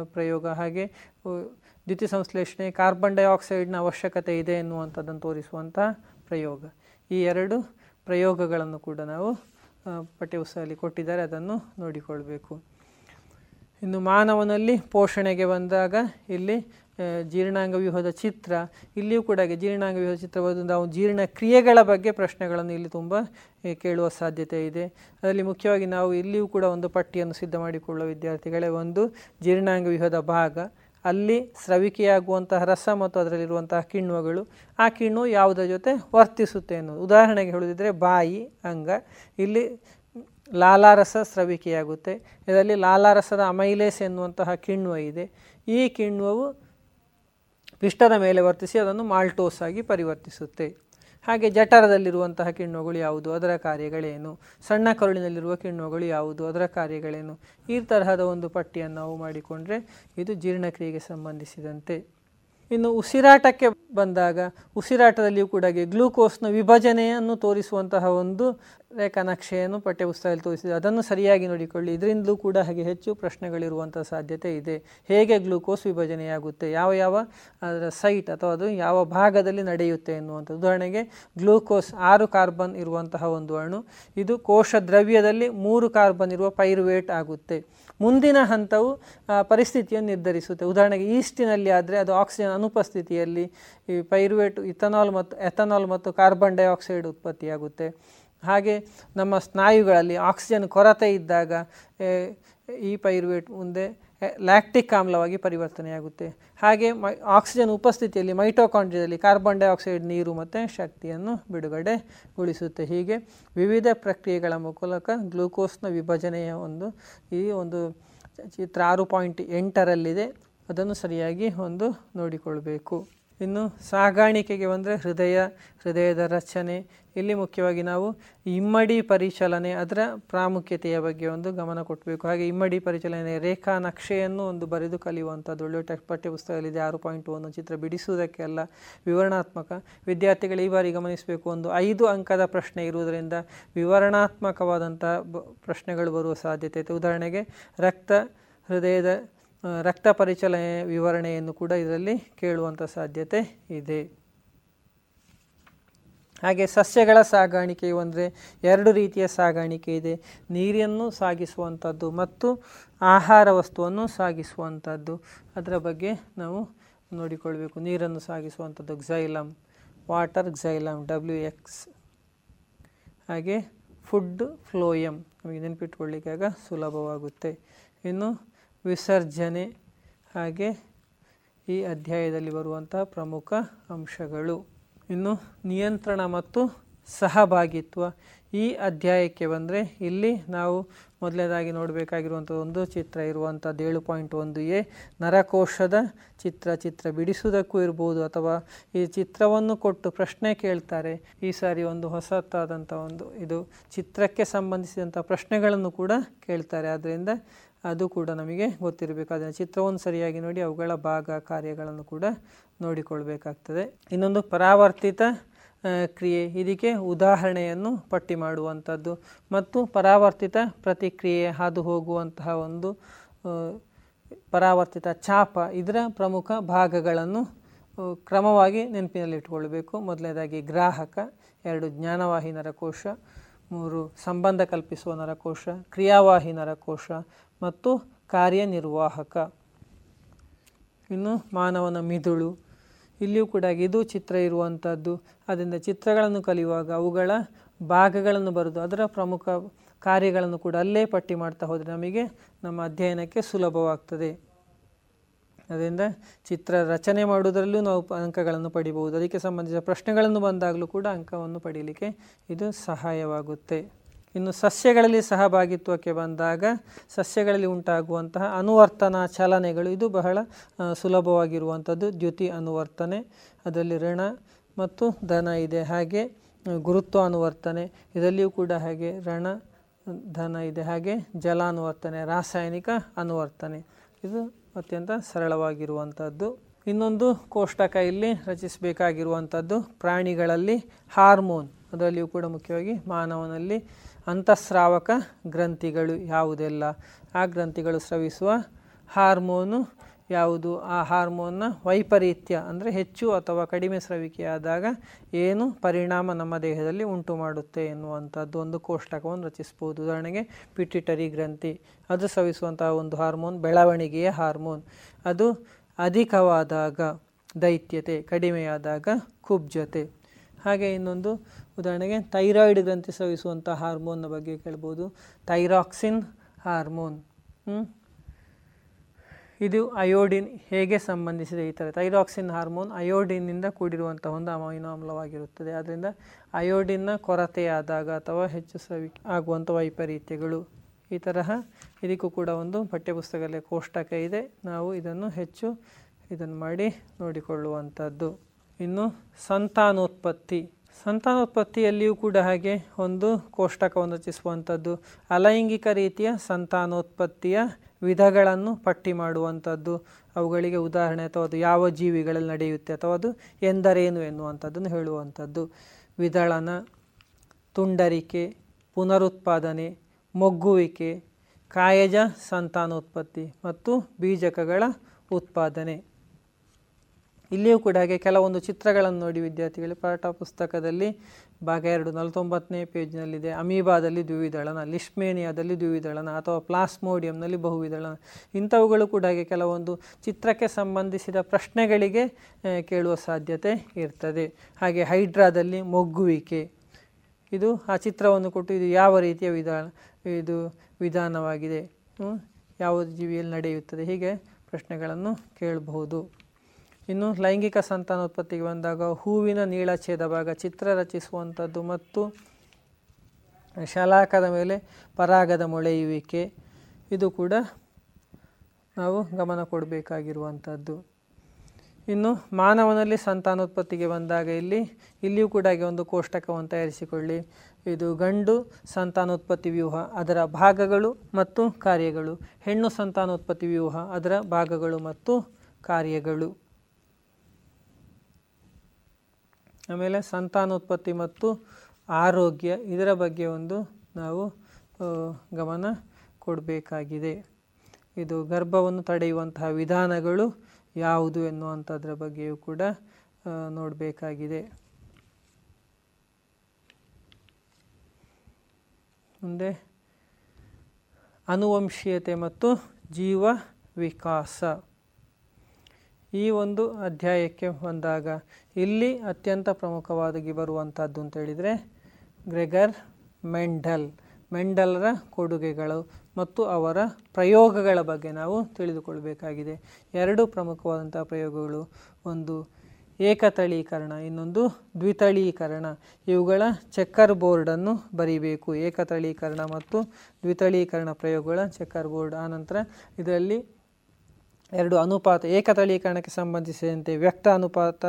ಪ್ರಯೋಗ, ಹಾಗೆ ದ್ಯುತಿ ಸಂಶ್ಲೇಷಣೆ ಕಾರ್ಬನ್ ಡೈಆಕ್ಸೈಡ್ನ ಅವಶ್ಯಕತೆ ಇದೆ ಎನ್ನುವಂಥದ್ದನ್ನು ತೋರಿಸುವಂಥ ಪ್ರಯೋಗ. ಈ ಎರಡು ಪ್ರಯೋಗಗಳನ್ನು ಕೂಡ ನಾವು ಪಠ್ಯಪುಸ್ತಕದಲ್ಲಿ ಕೊಟ್ಟಿದ್ದಾರೆ, ಅದನ್ನು ನೋಡಿಕೊಳ್ಬೇಕು. ಇನ್ನು ಮಾನವನಲ್ಲಿ ಪೋಷಣೆಗೆ ಬಂದಾಗ ಇಲ್ಲಿ ಜೀರ್ಣಾಂಗ ವ್ಯೂಹದ ಚಿತ್ರ, ಇಲ್ಲಿಯೂ ಕೂಡ ಜೀರ್ಣಾಂಗ ವ್ಯೂಹದ ಚಿತ್ರ ನಾವು ಜೀರ್ಣ ಕ್ರಿಯೆಗಳ ಬಗ್ಗೆ ಪ್ರಶ್ನೆಗಳನ್ನು ಇಲ್ಲಿ ತುಂಬ ಕೇಳುವ ಸಾಧ್ಯತೆ ಇದೆ. ಅದರಲ್ಲಿ ಮುಖ್ಯವಾಗಿ ನಾವು ಇಲ್ಲಿಯೂ ಕೂಡ ಒಂದು ಪಟ್ಟಿಯನ್ನು ಸಿದ್ಧ ಮಾಡಿಕೊಳ್ಳುವ ವಿದ್ಯಾರ್ಥಿಗಳೇ ಒಂದು ಜೀರ್ಣಾಂಗ ವ್ಯೂಹದ ಭಾಗ. ಅಲ್ಲಿ ಸ್ರವಿಕೆಯಾಗುವಂತಹ ರಸ ಮತ್ತು ಅದರಲ್ಲಿರುವಂತಹ ಕಿಣ್ವಗಳು, ಆ ಕಿಣ್ವ ಯಾವುದರ ಜೊತೆ ವರ್ತಿಸುತ್ತೆ ಅನ್ನೋದು. ಉದಾಹರಣೆಗೆ ಹೇಳುವುದಿದ್ರೆ ಬಾಯಿ, ಅಂಗ. ಇಲ್ಲಿ ಲಾಲಾರಸ ಸ್ರವಿಕೆಯಾಗುತ್ತೆ. ಇದರಲ್ಲಿ ಲಾಲಾರಸದ ಅಮೈಲೇಸ್ ಎನ್ನುವಂತಹ ಕಿಣ್ವ ಇದೆ. ಈ ಕಿಣ್ವವು ಪಿಷ್ಟದ ಮೇಲೆ ವರ್ತಿಸಿ ಅದನ್ನು ಮಾಲ್ಟೋಸ್ ಆಗಿ ಪರಿವರ್ತಿಸುತ್ತೆ. ಹಾಗೆ ಜಠರದಲ್ಲಿರುವಂತಹ ಕಿಣ್ಣುಗಳು ಯಾವುದು? ಅದರ ಕಾರ್ಯಗಳೇನು? ಸಣ್ಣ ಕರುಳಿನಲ್ಲಿರುವ ಕಿಣ್ಣುಗಳು ಯಾವುದು? ಅದರ ಕಾರ್ಯಗಳೇನು? ಈ ತರಹದ ಒಂದು ಪಟ್ಟಿಯನ್ನು ನಾವು ಮಾಡಿಕೊಂಡ್ರೆ ಇದು ಜೀರ್ಣಕ್ರಿಯೆಗೆ ಸಂಬಂಧಿಸಿದಂತೆ. ಇನ್ನು ಉಸಿರಾಟಕ್ಕೆ ಬಂದಾಗ ಉಸಿರಾಟದಲ್ಲಿಯೂ ಕೂಡ ಗ್ಲೂಕೋಸ್ನ ವಿಭಜನೆಯನ್ನು ತೋರಿಸುವಂತಹ ಒಂದು ರೇಖಾನಕ್ಷೆಯನ್ನು ಪಠ್ಯಪುಸ್ತಕದಲ್ಲಿ ತೋರಿಸಿದೆ. ಅದನ್ನು ಸರಿಯಾಗಿ ನೋಡಿಕೊಳ್ಳಿ. ಇದರಿಂದಲೂ ಕೂಡ ಹಾಗೆ ಹೆಚ್ಚು ಪ್ರಶ್ನೆಗಳಿರುವಂಥ ಸಾಧ್ಯತೆ ಇದೆ. ಹೇಗೆ ಗ್ಲೂಕೋಸ್ ವಿಭಜನೆಯಾಗುತ್ತೆ? ಯಾವ ಯಾವ ಅದರ ಸೈಟ್ ಅಥವಾ ಅದು ಯಾವ ಭಾಗದಲ್ಲಿ ನಡೆಯುತ್ತೆ ಎನ್ನುವಂಥದ್ದು. ಉದಾಹರಣೆಗೆ ಗ್ಲೂಕೋಸ್ ಆರು ಕಾರ್ಬನ್ ಇರುವಂತಹ ಒಂದು ಅಣು. ಇದು ಕೋಶ ದ್ರವ್ಯದಲ್ಲಿ ಮೂರು ಕಾರ್ಬನ್ ಇರುವ ಪೈರುವೇಟ್ ಆಗುತ್ತೆ. ಮುಂದಿನ ಹಂತವು ಪರಿಸ್ಥಿತಿಯನ್ನು ನಿರ್ಧರಿಸುತ್ತೆ. ಉದಾಹರಣೆಗೆ ಈಸ್ಟಿನಲ್ಲಿ ಆದರೆ ಅದು ಆಕ್ಸಿಜನ್ ಅನುಪಸ್ಥಿತಿಯಲ್ಲಿ ಈ ಪೈರುವೇಟ್ ಇಥನಾಲ್ ಮತ್ತು ಎಥನಾಲ್ ಮತ್ತು ಕಾರ್ಬನ್ ಡೈಆಕ್ಸೈಡ್ ಉತ್ಪತ್ತಿಯಾಗುತ್ತೆ. ಹಾಗೆ ನಮ್ಮ ಸ್ನಾಯುಗಳಲ್ಲಿ ಆಕ್ಸಿಜನ್ ಕೊರತೆ ಇದ್ದಾಗ ಈ ಪೈರುವೇಟ್ ಮುಂದೆ ಲ್ಯಾಕ್ಟಿಕ್ ಆಮ್ಲವಾಗಿ ಪರಿವರ್ತನೆಯಾಗುತ್ತೆ. ಹಾಗೆ ಮೈ, ಆಕ್ಸಿಜನ್ ಉಪಸ್ಥಿತಿಯಲ್ಲಿ ಮೈಟೋಕಾಂಡ್ರಿಯದಲ್ಲಿ ಕಾರ್ಬನ್ ಡೈಆಕ್ಸೈಡ್ ನೀರು ಮತ್ತು ಶಕ್ತಿಯನ್ನು ಬಿಡುಗಡೆಗೊಳಿಸುತ್ತೆ ಹೀಗೆ ವಿವಿಧ ಪ್ರಕ್ರಿಯೆಗಳ ಮೂಲಕ ಗ್ಲೂಕೋಸ್ನ ವಿಭಜನೆಯ ಒಂದು, ಈ ಒಂದು ಚಿತ್ರ ಆರು ಪಾಯಿಂಟ್ ಎಂಟರಲ್ಲಿದೆ. ಅದನ್ನು ಸರಿಯಾಗಿ ಒಂದು ನೋಡಿಕೊಳ್ಬೇಕು. ಇನ್ನು ಸಾಗಾಣಿಕೆಗೆ ಬಂದರೆ ಹೃದಯ, ಹೃದಯದ ರಚನೆ ಇಲ್ಲಿ ಮುಖ್ಯವಾಗಿ ನಾವು ಇಮ್ಮಡಿ ಪರಿಚಲನೆ ಅದರ ಪ್ರಾಮುಖ್ಯತೆಯ ಬಗ್ಗೆ ಒಂದು ಗಮನ ಕೊಟ್ಟಬೇಕು ಹಾಗೆ ಇಮ್ಮಡಿ ಪರಿಚಲನೆ ರೇಖಾ ನಕ್ಷೆಯನ್ನು ಒಂದು ಬರೆದು ಕಲಿಯುವಂಥದ್ದು. ಒಳ್ಳೆಯ ಟೆಕ್ಸ್ಟ್ ಪಠ್ಯಪುಸ್ತಕದಲ್ಲಿದೆ ಆರು ಪಾಯಿಂಟ್ ಒಂದು ಚಿತ್ರ ಬಿಡಿಸುವುದಕ್ಕೆಲ್ಲ ವಿವರಣಾತ್ಮಕ. ವಿದ್ಯಾರ್ಥಿಗಳು ಈ ಬಾರಿ ಗಮನಿಸಬೇಕು, ಒಂದು ಐದು ಅಂಕದ ಪ್ರಶ್ನೆ ಇರುವುದರಿಂದ ವಿವರಣಾತ್ಮಕವಾದಂಥ ಪ್ರಶ್ನೆಗಳು ಬರುವ ಸಾಧ್ಯತೆ ಇದೆ. ಉದಾಹರಣೆಗೆ, ರಕ್ತ ಹೃದಯದ, ರಕ್ತ ಪರಿಚಲನೆ ವಿವರಣೆಯನ್ನು ಕೂಡ ಇದರಲ್ಲಿ ಕೇಳುವಂಥ ಸಾಧ್ಯತೆ ಇದೆ. ಹಾಗೆ ಸಸ್ಯಗಳ ಸಾಗಾಣಿಕೆಯು ಅಂದರೆ ಎರಡು ರೀತಿಯ ಸಾಗಾಣಿಕೆ ಇದೆ. ನೀರನ್ನು ಸಾಗಿಸುವಂಥದ್ದು ಮತ್ತು ಆಹಾರ ವಸ್ತುವನ್ನು ಸಾಗಿಸುವಂಥದ್ದು ಅದರ ಬಗ್ಗೆ ನಾವು ನೋಡಿಕೊಳ್ಬೇಕು. ನೀರನ್ನು ಸಾಗಿಸುವಂಥದ್ದು xylem water xylem W X ಹಾಗೆ ಫುಡ್ ಫ್ಲೋಯಮ್ ನಮಗೆ ನೆನಪಿಟ್ಕೊಳ್ಳಿಕ್ಕೆ ಸುಲಭವಾಗುತ್ತೆ. ಇನ್ನು ವಿಸರ್ಜನೆ ಹಾಗೆ ಈ ಅಧ್ಯಾಯದಲ್ಲಿ ಬರುವಂತಹ ಪ್ರಮುಖ ಅಂಶಗಳು. ಇನ್ನು ನಿಯಂತ್ರಣ ಮತ್ತು ಸಹಭಾಗಿತ್ವ ಈ ಅಧ್ಯಾಯಕ್ಕೆ ಬಂದರೆ ಇಲ್ಲಿ ನಾವು ಮೊದಲನೇದಾಗಿ ನೋಡಬೇಕಾಗಿರುವಂಥ ಒಂದು ಚಿತ್ರ ಇರುವಂಥದ್ದು ಏಳು ಪಾಯಿಂಟ್ ಒಂದು ಎ ನರಕೋಶದ ಚಿತ್ರ ಚಿತ್ರ ಬಿಡಿಸುವುದಕ್ಕೂ ಇರ್ಬೋದು ಅಥವಾ ಈ ಚಿತ್ರವನ್ನು ಕೊಟ್ಟು ಪ್ರಶ್ನೆ ಕೇಳ್ತಾರೆ. ಈ ಸಾರಿ ಒಂದು ಹೊಸತಾದಂಥ ಒಂದು ಇದು ಚಿತ್ರಕ್ಕೆ ಸಂಬಂಧಿಸಿದಂಥ ಪ್ರಶ್ನೆಗಳನ್ನು ಕೂಡ ಕೇಳ್ತಾರೆ. ಆದ್ದರಿಂದ ಅದು ಕೂಡ ನಮಗೆ ಗೊತ್ತಿರಬೇಕು. ಅದನ್ನು ಚಿತ್ರವನ್ನು ಸರಿಯಾಗಿ ನೋಡಿ ಅವುಗಳ ಭಾಗ ಕಾರ್ಯಗಳನ್ನು ಕೂಡ ನೋಡಿಕೊಳ್ಬೇಕಾಗ್ತದೆ. ಇನ್ನೊಂದು ಪರಾವರ್ತಿತ ಕ್ರಿಯೆ. ಇದಕ್ಕೆ ಉದಾಹರಣೆಯನ್ನು ಪಟ್ಟಿ ಮಾಡುವಂಥದ್ದು. ಮತ್ತು ಪರಾವರ್ತಿತ ಪ್ರತಿಕ್ರಿಯೆ, ಹಾದು ಹೋಗುವಂತಹ ಒಂದು ಪರಾವರ್ತಿತ ಚಾಪ, ಇದರ ಪ್ರಮುಖ ಭಾಗಗಳನ್ನು ಕ್ರಮವಾಗಿ ನೆನಪಿನಲ್ಲಿಟ್ಕೊಳ್ಬೇಕು ಮೊದಲನೇದಾಗಿ ಗ್ರಾಹಕ, ಎರಡು ಜ್ಞಾನವಾಹಿನರ ನರಕೋಶ ಮೂರು, ಸಂಬಂಧ ಕಲ್ಪಿಸುವ ನರಕೋಶ, ಕ್ರಿಯಾವಾಹಿ ನರಕೋಶ ಮತ್ತು ಕಾರ್ಯನಿರ್ವಾಹಕ. ಇನ್ನು ಮಾನವನ ಮಿದುಳು. ಇಲ್ಲಿಯೂ ಕೂಡ ಇದು ಚಿತ್ರ ಇರುವಂಥದ್ದು ಅದರಿಂದ ಚಿತ್ರಗಳನ್ನು ಕಲಿಯುವಾಗ ಅವುಗಳ ಭಾಗಗಳನ್ನು ಬರೆದು ಅದರ ಪ್ರಮುಖ ಕಾರ್ಯಗಳನ್ನು ಕೂಡ ಅಲ್ಲೇ ಪಟ್ಟಿ ಮಾಡ್ತಾ ಹೋದರೆ ನಮಗೆ ನಮ್ಮ ಅಧ್ಯಯನಕ್ಕೆ ಸುಲಭವಾಗ್ತದೆ. ಅದರಿಂದ ಚಿತ್ರ ರಚನೆ ಮಾಡುವುದರಲ್ಲೂ ನಾವು ಅಂಕಗಳನ್ನು ಪಡಿಬಹುದು. ಅದಕ್ಕೆ ಸಂಬಂಧಿಸಿದ ಪ್ರಶ್ನೆಗಳನ್ನು ಬಂದಾಗಲೂ ಕೂಡ ಅಂಕವನ್ನು ಪಡೀಲಿಕ್ಕೆ ಇದು ಸಹಾಯವಾಗುತ್ತೆ. ಇನ್ನು ಸಸ್ಯಗಳಲ್ಲಿ ಸಹಭಾಗಿತ್ವಕ್ಕೆ ಬಂದಾಗ ಸಸ್ಯಗಳಲ್ಲಿ ಉಂಟಾಗುವಂತಹ ಅನುವರ್ತನ ಚಲನೆಗಳು ಇದು ಬಹಳ ಸುಲಭವಾಗಿರುವಂಥದ್ದು. ದ್ಯುತಿ ಅನುವರ್ತನೆ, ಅದರಲ್ಲಿ ಋಣ ಮತ್ತು ಧನ ಇದೆ. ಹಾಗೆ ಗುರುತ್ವ ಅನುವರ್ತನೆ, ಇದರಲ್ಲಿಯೂ ಕೂಡ ಹಾಗೆ ರಣ ಧನ ಇದೆ. ಹಾಗೆ ಜಲಾನುವರ್ತನೆ, ರಾಸಾಯನಿಕ ಅನುವರ್ತನೆ. ಇದು ಅತ್ಯಂತ ಸರಳವಾಗಿರುವಂಥದ್ದು. ಇನ್ನೊಂದು ಕೋಷ್ಟಕ ಇಲ್ಲಿ ರಚಿಸಬೇಕಾಗಿರುವಂಥದ್ದು ಪ್ರಾಣಿಗಳಲ್ಲಿ ಹಾರ್ಮೋನ್. ಅದರಲ್ಲಿಯೂ ಕೂಡ ಮುಖ್ಯವಾಗಿ ಮಾನವನಲ್ಲಿ ಅಂತಃಸ್ರಾವಕ ಗ್ರಂಥಿಗಳು ಯಾವುದೆಲ್ಲ? ಆ ಗ್ರಂಥಿಗಳು ಸ್ರವಿಸುವ ಹಾರ್ಮೋನು ಯಾವುದು? ಆ ಹಾರ್ಮೋನ್ನ ವೈಪರೀತ್ಯ ಅಂದರೆ ಹೆಚ್ಚು ಅಥವಾ ಕಡಿಮೆ ಸ್ರವಿಕೆಯಾದಾಗ ಏನು ಪರಿಣಾಮ ನಮ್ಮ ದೇಹದಲ್ಲಿ ಉಂಟು ಮಾಡುತ್ತೆ ಎನ್ನುವಂಥದ್ದು ಒಂದು ಕೋಷ್ಟಕವನ್ನು ರಚಿಸ್ಬೋದು. ಉದಾಹರಣೆಗೆ ಪಿಟಿಟರಿ ಗ್ರಂಥಿ, ಅದು ಸ್ರವಿಸುವಂತಹ ಒಂದು ಹಾರ್ಮೋನ್ ಬೆಳವಣಿಗೆಯ ಹಾರ್ಮೋನ್. ಅದು ಅಧಿಕವಾದಾಗ ದೈತ್ಯತೆ, ಕಡಿಮೆಯಾದಾಗ ಕುಬ್ಜತೆ. ಹಾಗೆ ಇನ್ನೊಂದು, ಉದಾಹರಣೆಗೆ ಥೈರಾಯ್ಡ್ ಗ್ರಂಥಿ ಸ್ರವಿಸುವಂಥ ಹಾರ್ಮೋನ್ನ ಬಗ್ಗೆ ಕೇಳ್ಬೋದು. ಥೈರಾಕ್ಸಿನ್ ಹಾರ್ಮೋನ್ ಇದು ಅಯೋಡಿನ್ ಹೇಗೆ ಸಂಬಂಧಿಸಿದೆ ಈ ಥರ. ಥೈರಾಕ್ಸಿನ್ ಹಾರ್ಮೋನ್ ಅಯೋಡಿನ್ನಿಂದ ಕೂಡಿರುವಂಥ ಒಂದು ಅಮೈನೋ ಅಮ್ಲವಾಗಿರುತ್ತದೆ. ಆದ್ದರಿಂದ ಅಯೋಡಿನ್ನ ಕೊರತೆಯಾದಾಗ ಅಥವಾ ಹೆಚ್ಚು ಸವಿ ಆಗುವಂಥ ವೈಪರೀತ್ಯಗಳು ಈ ತರಹ ಇದಕ್ಕೂ ಕೂಡ ಒಂದು ಪಠ್ಯಪುಸ್ತಕದಲ್ಲಿ ಕೋಷ್ಟಕ ಇದೆ. ನಾವು ಇದನ್ನು ಹೆಚ್ಚು ಇದನ್ನು ಮಾಡಿ ನೋಡಿಕೊಳ್ಳುವಂಥದ್ದು. ಇನ್ನು ಸಂತಾನೋತ್ಪತ್ತಿ. ಸಂತಾನೋತ್ಪತ್ತಿಯಲ್ಲಿಯೂ ಕೂಡ ಹಾಗೆ ಒಂದು ಕೋಷ್ಟಕವನ್ನು ರಚಿಸುವಂಥದ್ದು. ಅಲೈಂಗಿಕ ರೀತಿಯ ಸಂತಾನೋತ್ಪತ್ತಿಯ ವಿಧಗಳನ್ನು ಪಟ್ಟಿ ಮಾಡುವಂಥದ್ದು, ಅವುಗಳಿಗೆ ಉದಾಹರಣೆ ಅಥವಾ ಅದು ಯಾವ ಜೀವಿಗಳಲ್ಲಿ ನಡೆಯುತ್ತೆ ಅಥವಾ ಅದು ಎಂದರೇನು ಎನ್ನುವಂಥದ್ದನ್ನು ಹೇಳುವಂಥದ್ದು. ವಿದಳನ, ತುಂಡರಿಕೆ, ಪುನರುತ್ಪಾದನೆ, ಮೊಗ್ಗುವಿಕೆ, ಕಾಯಜ, ಸಂತಾನೋತ್ಪತ್ತಿ ಮತ್ತು ಬೀಜಕಗಳ ಉತ್ಪಾದನೆ. ಇಲ್ಲಿಯೂ ಕೂಡ ಹಾಗೆ ಕೆಲವೊಂದು ಚಿತ್ರಗಳನ್ನು ನೋಡಿ ವಿದ್ಯಾರ್ಥಿಗಳು. ಪಾಠ ಪುಸ್ತಕದಲ್ಲಿ ಭಾಗ ಎರಡು ನಲವತ್ತೊಂಬತ್ತನೇ ಪೇಜ್ನಲ್ಲಿದೆ. ಅಮೀಬಾದಲ್ಲಿ ದ್ವಿವಿದಳನ ಲಿಶ್ಮೇನಿಯಾದಲ್ಲಿ ದ್ವಿವಿದಳನ ಅಥವಾ ಪ್ಲಾಸ್ಮೋಡಿಯಂನಲ್ಲಿ ಬಹುವಿದಳನ. ಇಂಥವುಗಳು ಕೂಡ ಹಾಗೆ ಕೆಲವೊಂದು ಚಿತ್ರಕ್ಕೆ ಸಂಬಂಧಿಸಿದ ಪ್ರಶ್ನೆಗಳಿಗೆ ಕೇಳುವ ಸಾಧ್ಯತೆ ಇರ್ತದೆ. ಹಾಗೆ ಹೈಡ್ರಾದಲ್ಲಿ ಮೊಗ್ಗುವಿಕೆ. ಇದು ಆ ಚಿತ್ರವನ್ನು ಕೊಟ್ಟು ಇದು ಯಾವ ರೀತಿಯ ವಿಧಾನ, ಇದು ವಿಧಾನವಾಗಿದೆ? ಯಾವ ಜೀವಿಯಲ್ಲಿ ನಡೆಯುತ್ತದೆ? ಹೀಗೆ ಪ್ರಶ್ನೆಗಳನ್ನು ಕೇಳಬಹುದು. ಇನ್ನು ಲೈಂಗಿಕ ಸಂತಾನೋತ್ಪತ್ತಿಗೆ ಬಂದಾಗ ಹೂವಿನ ನೀಳಛೇದ ಭಾಗ ಚಿತ್ರ ರಚಿಸುವಂಥದ್ದು ಮತ್ತು ಶಲಾಕದ ಮೇಲೆ ಪರಾಗದ ಮೊಳೆಯುವಿಕೆ ಇದು ಕೂಡ ನಾವು ಗಮನ ಕೊಡಬೇಕಾಗಿರುವಂಥದ್ದು. ಇನ್ನು ಮಾನವನಲ್ಲಿ ಸಂತಾನೋತ್ಪತ್ತಿಗೆ ಬಂದಾಗ ಇಲ್ಲಿ, ಇಲ್ಲಿಯೂ ಕೂಡ ಒಂದು ಕೋಷ್ಟಕವನ್ನು ತಯಾರಿಸಿಕೊಳ್ಳಿ. ಇದು ಗಂಡು ಸಂತಾನೋತ್ಪತ್ತಿ ವ್ಯೂಹ, ಅದರ ಭಾಗಗಳು ಮತ್ತು ಕಾರ್ಯಗಳು. ಹೆಣ್ಣು ಸಂತಾನೋತ್ಪತ್ತಿ ವ್ಯೂಹ, ಅದರ ಭಾಗಗಳು ಮತ್ತು ಕಾರ್ಯಗಳು. ಆಮೇಲೆ ಸಂತಾನೋತ್ಪತ್ತಿ ಮತ್ತು ಆರೋಗ್ಯ ಇದರ ಬಗ್ಗೆ ಒಂದು ನಾವು ಗಮನ ಕೊಡಬೇಕಾಗಿದೆ. ಇದು ಗರ್ಭವನ್ನು ತಡೆಯುವಂತಹ ವಿಧಾನಗಳು ಯಾವುದು ಎನ್ನುವಂಥದ್ರ ಬಗ್ಗೆಯೂ ಕೂಡ ನೋಡಬೇಕಾಗಿದೆ. ಮುಂದೆ ಅನುವಂಶೀಯತೆ ಮತ್ತು ಜೀವ ವಿಕಾಸ. ಈ ಒಂದು ಅಧ್ಯಾಯಕ್ಕೆ ಬಂದಾಗ ಇಲ್ಲಿ ಅತ್ಯಂತ ಪ್ರಮುಖವಾಗಿ ಬರುವಂಥದ್ದು ಅಂತ ಹೇಳಿದರೆ ಗ್ರೆಗರ್ ಮೆಂಡಲ್, ಮೆಂಡಲ್ರ ಕೊಡುಗೆಗಳು ಮತ್ತು ಅವರ ಪ್ರಯೋಗಗಳ ಬಗ್ಗೆ ನಾವು ತಿಳಿದುಕೊಳ್ಬೇಕಾಗಿದೆ. ಎರಡು ಪ್ರಮುಖವಾದಂಥ ಪ್ರಯೋಗಗಳು, ಒಂದು ಏಕತಳೀಕರಣ, ಇನ್ನೊಂದು ದ್ವಿತಳೀಕರಣ. ಇವುಗಳ ಚೆಕ್ಕರ್ ಬೋರ್ಡನ್ನು ಬರೀಬೇಕು. ಏಕತಳೀಕರಣ ಮತ್ತು ದ್ವಿತಳೀಕರಣ ಪ್ರಯೋಗಗಳ ಚೆಕ್ಕರ್ ಬೋರ್ಡ್ ಆನಂತರ ಇದರಲ್ಲಿ ಎರಡು ಅನುಪಾತ ಏಕತಳೀಕರಣಕ್ಕೆ ಸಂಬಂಧಿಸಿದಂತೆ ವ್ಯಕ್ತ ಅನುಪಾತ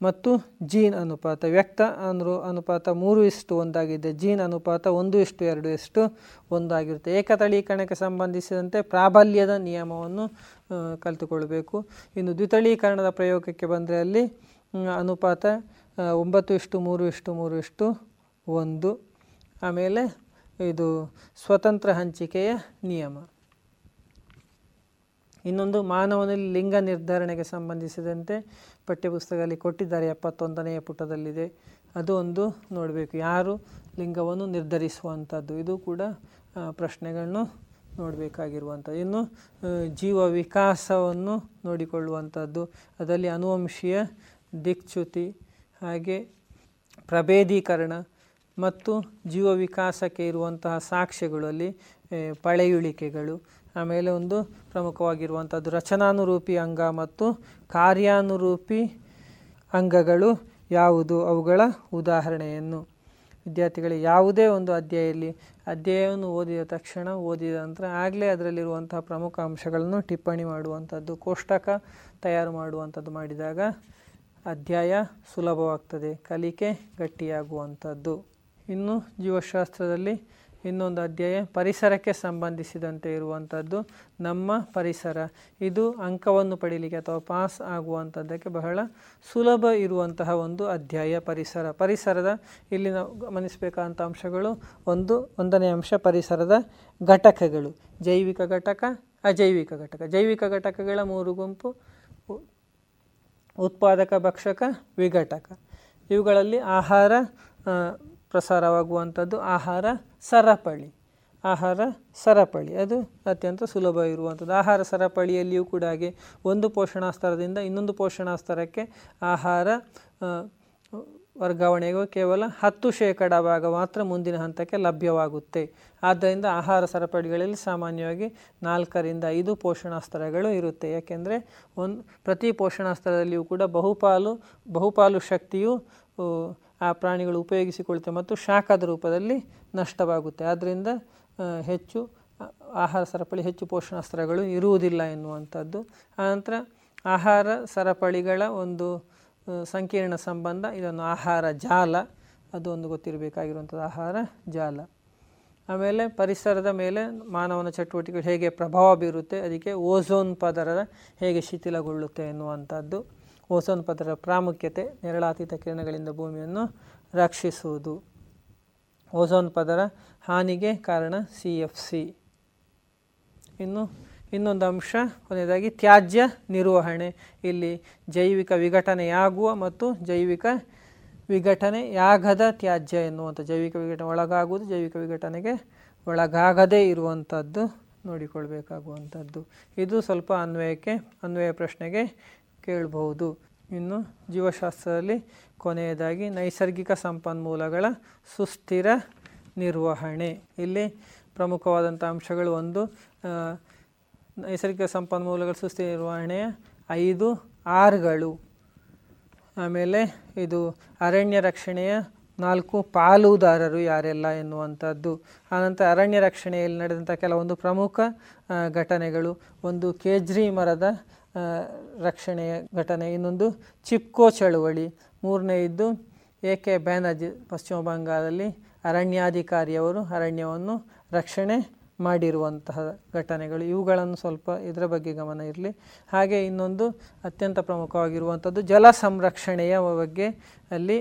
ಮತ್ತು ಜೀನ್ ಅನುಪಾತ. ವ್ಯಕ್ತ ಅನು ಅನುಪಾತ ಮೂರು ಇಷ್ಟು ಒಂದಾಗಿದೆ, ಜೀನ್ ಅನುಪಾತ ಒಂದು ಇಷ್ಟು ಎರಡು ಇಷ್ಟು ಒಂದಾಗಿರುತ್ತೆ. ಏಕತಳೀಕರಣಕ್ಕೆ ಸಂಬಂಧಿಸಿದಂತೆ ಪ್ರಾಬಲ್ಯದ ನಿಯಮವನ್ನು ಕಲಿತುಕೊಳ್ಬೇಕು. ಇನ್ನು ದ್ವಿತಳೀಕರಣದ ಪ್ರಯೋಗಕ್ಕೆ ಬಂದರೆ ಅಲ್ಲಿ ಅನುಪಾತ ಒಂಬತ್ತು ಇಷ್ಟು, ಮೂರು ಇಷ್ಟು ಮೂರು ಇಷ್ಟು ಒಂದು. ಆಮೇಲೆ ಇದು ಸ್ವತಂತ್ರ ಹಂಚಿಕೆಯ ನಿಯಮ. ಇನ್ನೊಂದು ಮಾನವನಲ್ಲಿ ಲಿಂಗ ನಿರ್ಧಾರಣೆಗೆ ಸಂಬಂಧಿಸಿದಂತೆ ಪಠ್ಯಪುಸ್ತಕದಲ್ಲಿ ಕೊಟ್ಟಿದ್ದಾರೆ ಎಪ್ಪತ್ತೊಂದನೆಯ ಪುಟದಲ್ಲಿದೆ. ಅದು ಒಂದು ನೋಡಬೇಕು. ಯಾರು ಲಿಂಗವನ್ನು ನಿರ್ಧರಿಸುವಂಥದ್ದು? ಇದು ಕೂಡ ಪ್ರಶ್ನೆಗಳನ್ನು ನೋಡಬೇಕಾಗಿರುವಂಥದ್ದು. ಇನ್ನು ಜೀವ ವಿಕಾಸವನ್ನು ನೋಡಿಕೊಳ್ಳುವಂಥದ್ದು. ಅದರಲ್ಲಿ ಅನುವಂಶೀಯ ದಿಕ್ಚ್ಯುತಿ, ಹಾಗೆ ಪ್ರಭೇದೀಕರಣ ಮತ್ತು ಜೀವ ವಿಕಾಸಕ್ಕೆ ಇರುವಂತಹ ಸಾಕ್ಷ್ಯಗಳಲ್ಲಿ ಪಳೆಯುಳಿಕೆಗಳು ಆಮೇಲೆ ಒಂದು ಪ್ರಮುಖವಾಗಿರುವಂಥದ್ದು ರಚನಾನುರೂಪಿ ಅಂಗ ಮತ್ತು ಕಾರ್ಯಾನುರೂಪಿ ಅಂಗಗಳು ಯಾವುದು? ಅವುಗಳ ಉದಾಹರಣೆಯನ್ನು. ವಿದ್ಯಾರ್ಥಿಗಳಿಗೆ ಯಾವುದೇ ಒಂದು ಅಧ್ಯಾಯಲ್ಲಿ ಅಧ್ಯಾಯವನ್ನು ಓದಿದ ತಕ್ಷಣ ಓದಿದ ನಂತರ ಆಗಲೇ ಅದರಲ್ಲಿರುವಂತಹ ಪ್ರಮುಖ ಅಂಶಗಳನ್ನು ಟಿಪ್ಪಣಿ ಮಾಡುವಂಥದ್ದು, ಕೋಷ್ಟಕ ತಯಾರು ಮಾಡುವಂಥದ್ದು ಮಾಡಿದಾಗ ಅಧ್ಯಾಯ ಸುಲಭವಾಗ್ತದೆ, ಕಲಿಕೆ ಗಟ್ಟಿಯಾಗುವಂಥದ್ದು. ಇನ್ನು ಜೀವಶಾಸ್ತ್ರದಲ್ಲಿ ಇನ್ನೊಂದು ಅಧ್ಯಾಯ ಪರಿಸರಕ್ಕೆ ಸಂಬಂಧಿಸಿದಂತೆ ಇರುವಂಥದ್ದು ನಮ್ಮ ಪರಿಸರ. ಇದು ಅಂಕವನ್ನು ಪಡೀಲಿಕ್ಕೆ ಅಥವಾ ಪಾಸ್ ಆಗುವಂಥದ್ದಕ್ಕೆ ಬಹಳ ಸುಲಭ ಇರುವಂತಹ ಒಂದು ಅಧ್ಯಾಯ ಪರಿಸರ. ಪರಿಸರದ ಇಲ್ಲಿ ನಾವು ಗಮನಿಸಬೇಕಾದಂಥ ಅಂಶಗಳು ಒಂದು, ಒಂದನೇ ಅಂಶ ಪರಿಸರದ ಘಟಕಗಳು. ಜೈವಿಕ ಘಟಕ, ಅಜೈವಿಕ ಘಟಕ. ಜೈವಿಕ ಘಟಕಗಳ ಮೂರು ಗುಂಪು, ಉತ್ಪಾದಕ ಭಕ್ಷಕ ವಿಘಟಕ. ಇವುಗಳಲ್ಲಿ ಆಹಾರ ಪ್ರಸಾರವಾಗುವಂಥದ್ದು ಆಹಾರ ಸರಪಳಿ. ಆಹಾರ ಸರಪಳಿ. ಅದು ಅತ್ಯಂತ ಸುಲಭ ಇರುವಂಥದ್ದು. ಆಹಾರ ಸರಪಳಿಯಲ್ಲಿಯೂ ಕೂಡ ಹಾಗೆ ಒಂದು ಪೋಷಣಾಸ್ತರದಿಂದ ಇನ್ನೊಂದು ಪೋಷಣಾಸ್ತರಕ್ಕೆ ಆಹಾರ ವರ್ಗಾವಣೆಗೂ ಕೇವಲ ಹತ್ತು ಶೇಕಡ ಭಾಗ ಮಾತ್ರ ಮುಂದಿನ ಹಂತಕ್ಕೆ ಲಭ್ಯವಾಗುತ್ತೆ. ಆದ್ದರಿಂದ ಆಹಾರ ಸರಪಳಿಗಳಲ್ಲಿ ಸಾಮಾನ್ಯವಾಗಿ ನಾಲ್ಕರಿಂದ ಐದು ಪೋಷಣಾ ಸ್ತರಗಳು ಇರುತ್ತೆ. ಯಾಕೆಂದರೆ ಒಂದು ಪ್ರತಿ ಪೋಷಣಾ ಸ್ತರದಲ್ಲಿಯೂ ಕೂಡ ಬಹುಪಾಲು ಬಹುಪಾಲು ಶಕ್ತಿಯು ಆ ಪ್ರಾಣಿಗಳು ಉಪಯೋಗಿಸಿಕೊಳ್ತವೆ ಮತ್ತು ಶಾಖದ ರೂಪದಲ್ಲಿ ನಷ್ಟವಾಗುತ್ತೆ. ಆದ್ದರಿಂದ ಹೆಚ್ಚು ಆಹಾರ ಸರಪಳಿ, ಹೆಚ್ಚು ಪೋಷಣಾಸ್ತ್ರಗಳು ಇರುವುದಿಲ್ಲ ಎನ್ನುವಂಥದ್ದು. ಆನಂತರ ಆಹಾರ ಸರಪಳಿಗಳ ಒಂದು ಸಂಕೀರ್ಣ ಸಂಬಂಧ ಇದೊಂದು ಆಹಾರ ಜಾಲ ಅದು ಒಂದು ಗೊತ್ತಿರಬೇಕಾಗಿರುವಂಥದ್ದು, ಆಹಾರ ಜಾಲ. ಆಮೇಲೆ ಪರಿಸರದ ಮೇಲೆ ಮಾನವನ ಚಟುವಟಿಕೆಗಳು ಹೇಗೆ ಪ್ರಭಾವ ಬೀರುತ್ತೆ, ಅದಕ್ಕೆ ಓಝೋನ್ ಪದರ ಹೇಗೆ ಶಿಥಿಲಗೊಳ್ಳುತ್ತೆ ಎನ್ನುವಂಥದ್ದು. ಓಝೋನ್ ಪದರ ಪ್ರಾಮುಖ್ಯತೆ ನೆರಳಾತೀತ ಕಿರಣಗಳಿಂದ ಭೂಮಿಯನ್ನು ರಕ್ಷಿಸುವುದು. ಓಸೋನ್ ಪದರ ಹಾನಿಗೆ ಕಾರಣ ಸಿ ಎಫ್ ಸಿ. ಇನ್ನು ಇನ್ನೊಂದು ಅಂಶ, ಕೊನೆಯದಾಗಿ ತ್ಯಾಜ್ಯ ನಿರ್ವಹಣೆ. ಇಲ್ಲಿ ಜೈವಿಕ ವಿಘಟನೆಯಾಗುವ ಮತ್ತು ಜೈವಿಕ ವಿಘಟನೆಯಾಗದ ತ್ಯಾಜ್ಯ ಎನ್ನುವಂಥ ಜೈವಿಕ ವಿಘಟನೆ ಒಳಗಾಗುವುದು, ಜೈವಿಕ ವಿಘಟನೆಗೆ ಒಳಗಾಗದೇ ಇರುವಂಥದ್ದು ನೋಡಿಕೊಳ್ಬೇಕಾಗುವಂಥದ್ದು. ಇದು ಸ್ವಲ್ಪ ಅನ್ವಯಕ್ಕೆ, ಅನ್ವಯ ಪ್ರಶ್ನೆಗೆ ಕೇಳಬಹುದು. ಇನ್ನು ಜೀವಶಾಸ್ತ್ರದಲ್ಲಿ ಕೊನೆಯದಾಗಿ ನೈಸರ್ಗಿಕ ಸಂಪನ್ಮೂಲಗಳ ಸುಸ್ಥಿರ ನಿರ್ವಹಣೆ. ಇಲ್ಲಿ ಪ್ರಮುಖವಾದಂಥ ಅಂಶಗಳು ಒಂದು ನೈಸರ್ಗಿಕ ಸಂಪನ್ಮೂಲಗಳ ಸುಸ್ಥಿರ ನಿರ್ವಹಣೆಯ ಐದು ಆರ್ಗಳು. ಆಮೇಲೆ ಇದು ಅರಣ್ಯ ರಕ್ಷಣೆಯ ನಾಲ್ಕು ಪಾಲುದಾರರು ಯಾರೆಲ್ಲ ಎನ್ನುವಂಥದ್ದು. ಆನಂತರ ಅರಣ್ಯ ರಕ್ಷಣೆಯಲ್ಲಿ ನಡೆದಂಥ ಕೆಲವೊಂದು ಪ್ರಮುಖ ಘಟನೆಗಳು. ಒಂದು ಕೇಜ್ರಿ ಮರದ ರಕ್ಷಣೆಯ ಘಟನೆ. ಇನ್ನೊಂದು, ಚಿಪ್ಕೋ ಚಳುವಳಿ. ಮೂರನೆಯದ್ದು ಎ ಕೆ ಬ್ಯಾನರ್ಜಿ ಪಶ್ಚಿಮ ಬಂಗಾಳದಲ್ಲಿ ಅರಣ್ಯಾಧಿಕಾರಿಯವರು ಅರಣ್ಯವನ್ನು ರಕ್ಷಣೆ ಮಾಡಿರುವಂತಹ ಘಟನೆಗಳು. ಇವುಗಳನ್ನು ಸ್ವಲ್ಪ ಇದರ ಬಗ್ಗೆ ಗಮನ ಇರಲಿ. ಹಾಗೆ ಇನ್ನೊಂದು, ಅತ್ಯಂತ ಪ್ರಮುಖವಾಗಿರುವಂಥದ್ದು, ಜಲ ಸಂರಕ್ಷಣೆಯ ಬಗ್ಗೆ ಅಲ್ಲಿ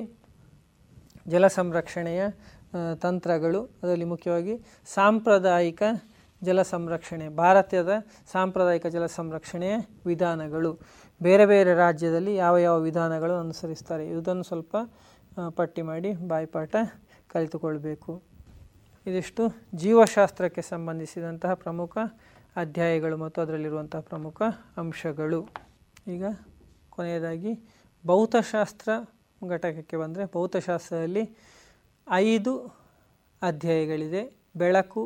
ಜಲ ಸಂರಕ್ಷಣೆಯ ತಂತ್ರಗಳು. ಅದರಲ್ಲಿ ಮುಖ್ಯವಾಗಿ ಸಾಂಪ್ರದಾಯಿಕ ಜಲ ಸಂರಕ್ಷಣೆ, ಭಾರತದ ಸಾಂಪ್ರದಾಯಿಕ ಜಲ ಸಂರಕ್ಷಣೆಯ ವಿಧಾನಗಳು. ಬೇರೆ ಬೇರೆ ರಾಜ್ಯದಲ್ಲಿ ಯಾವ ಯಾವ ವಿಧಾನಗಳು ಅನುಸರಿಸ್ತಾರೆ ಇದನ್ನು ಸ್ವಲ್ಪ ಪಟ್ಟಿ ಮಾಡಿ ಬಾಯಿಪಾಠ ಕಲಿತುಕೊಳ್ಬೇಕು. ಇದಿಷ್ಟು ಜೀವಶಾಸ್ತ್ರಕ್ಕೆ ಸಂಬಂಧಿಸಿದಂತಹ ಪ್ರಮುಖ ಅಧ್ಯಾಯಗಳು ಮತ್ತು ಅದರಲ್ಲಿರುವಂತಹ ಪ್ರಮುಖ ಅಂಶಗಳು. ಈಗ ಕೊನೆಯದಾಗಿ ಭೌತಶಾಸ್ತ್ರ ಘಟಕಕ್ಕೆ ಬಂದರೆ ಭೌತಶಾಸ್ತ್ರದಲ್ಲಿ ಐದು ಅಧ್ಯಾಯಗಳಿದೆ. ಬೆಳಕು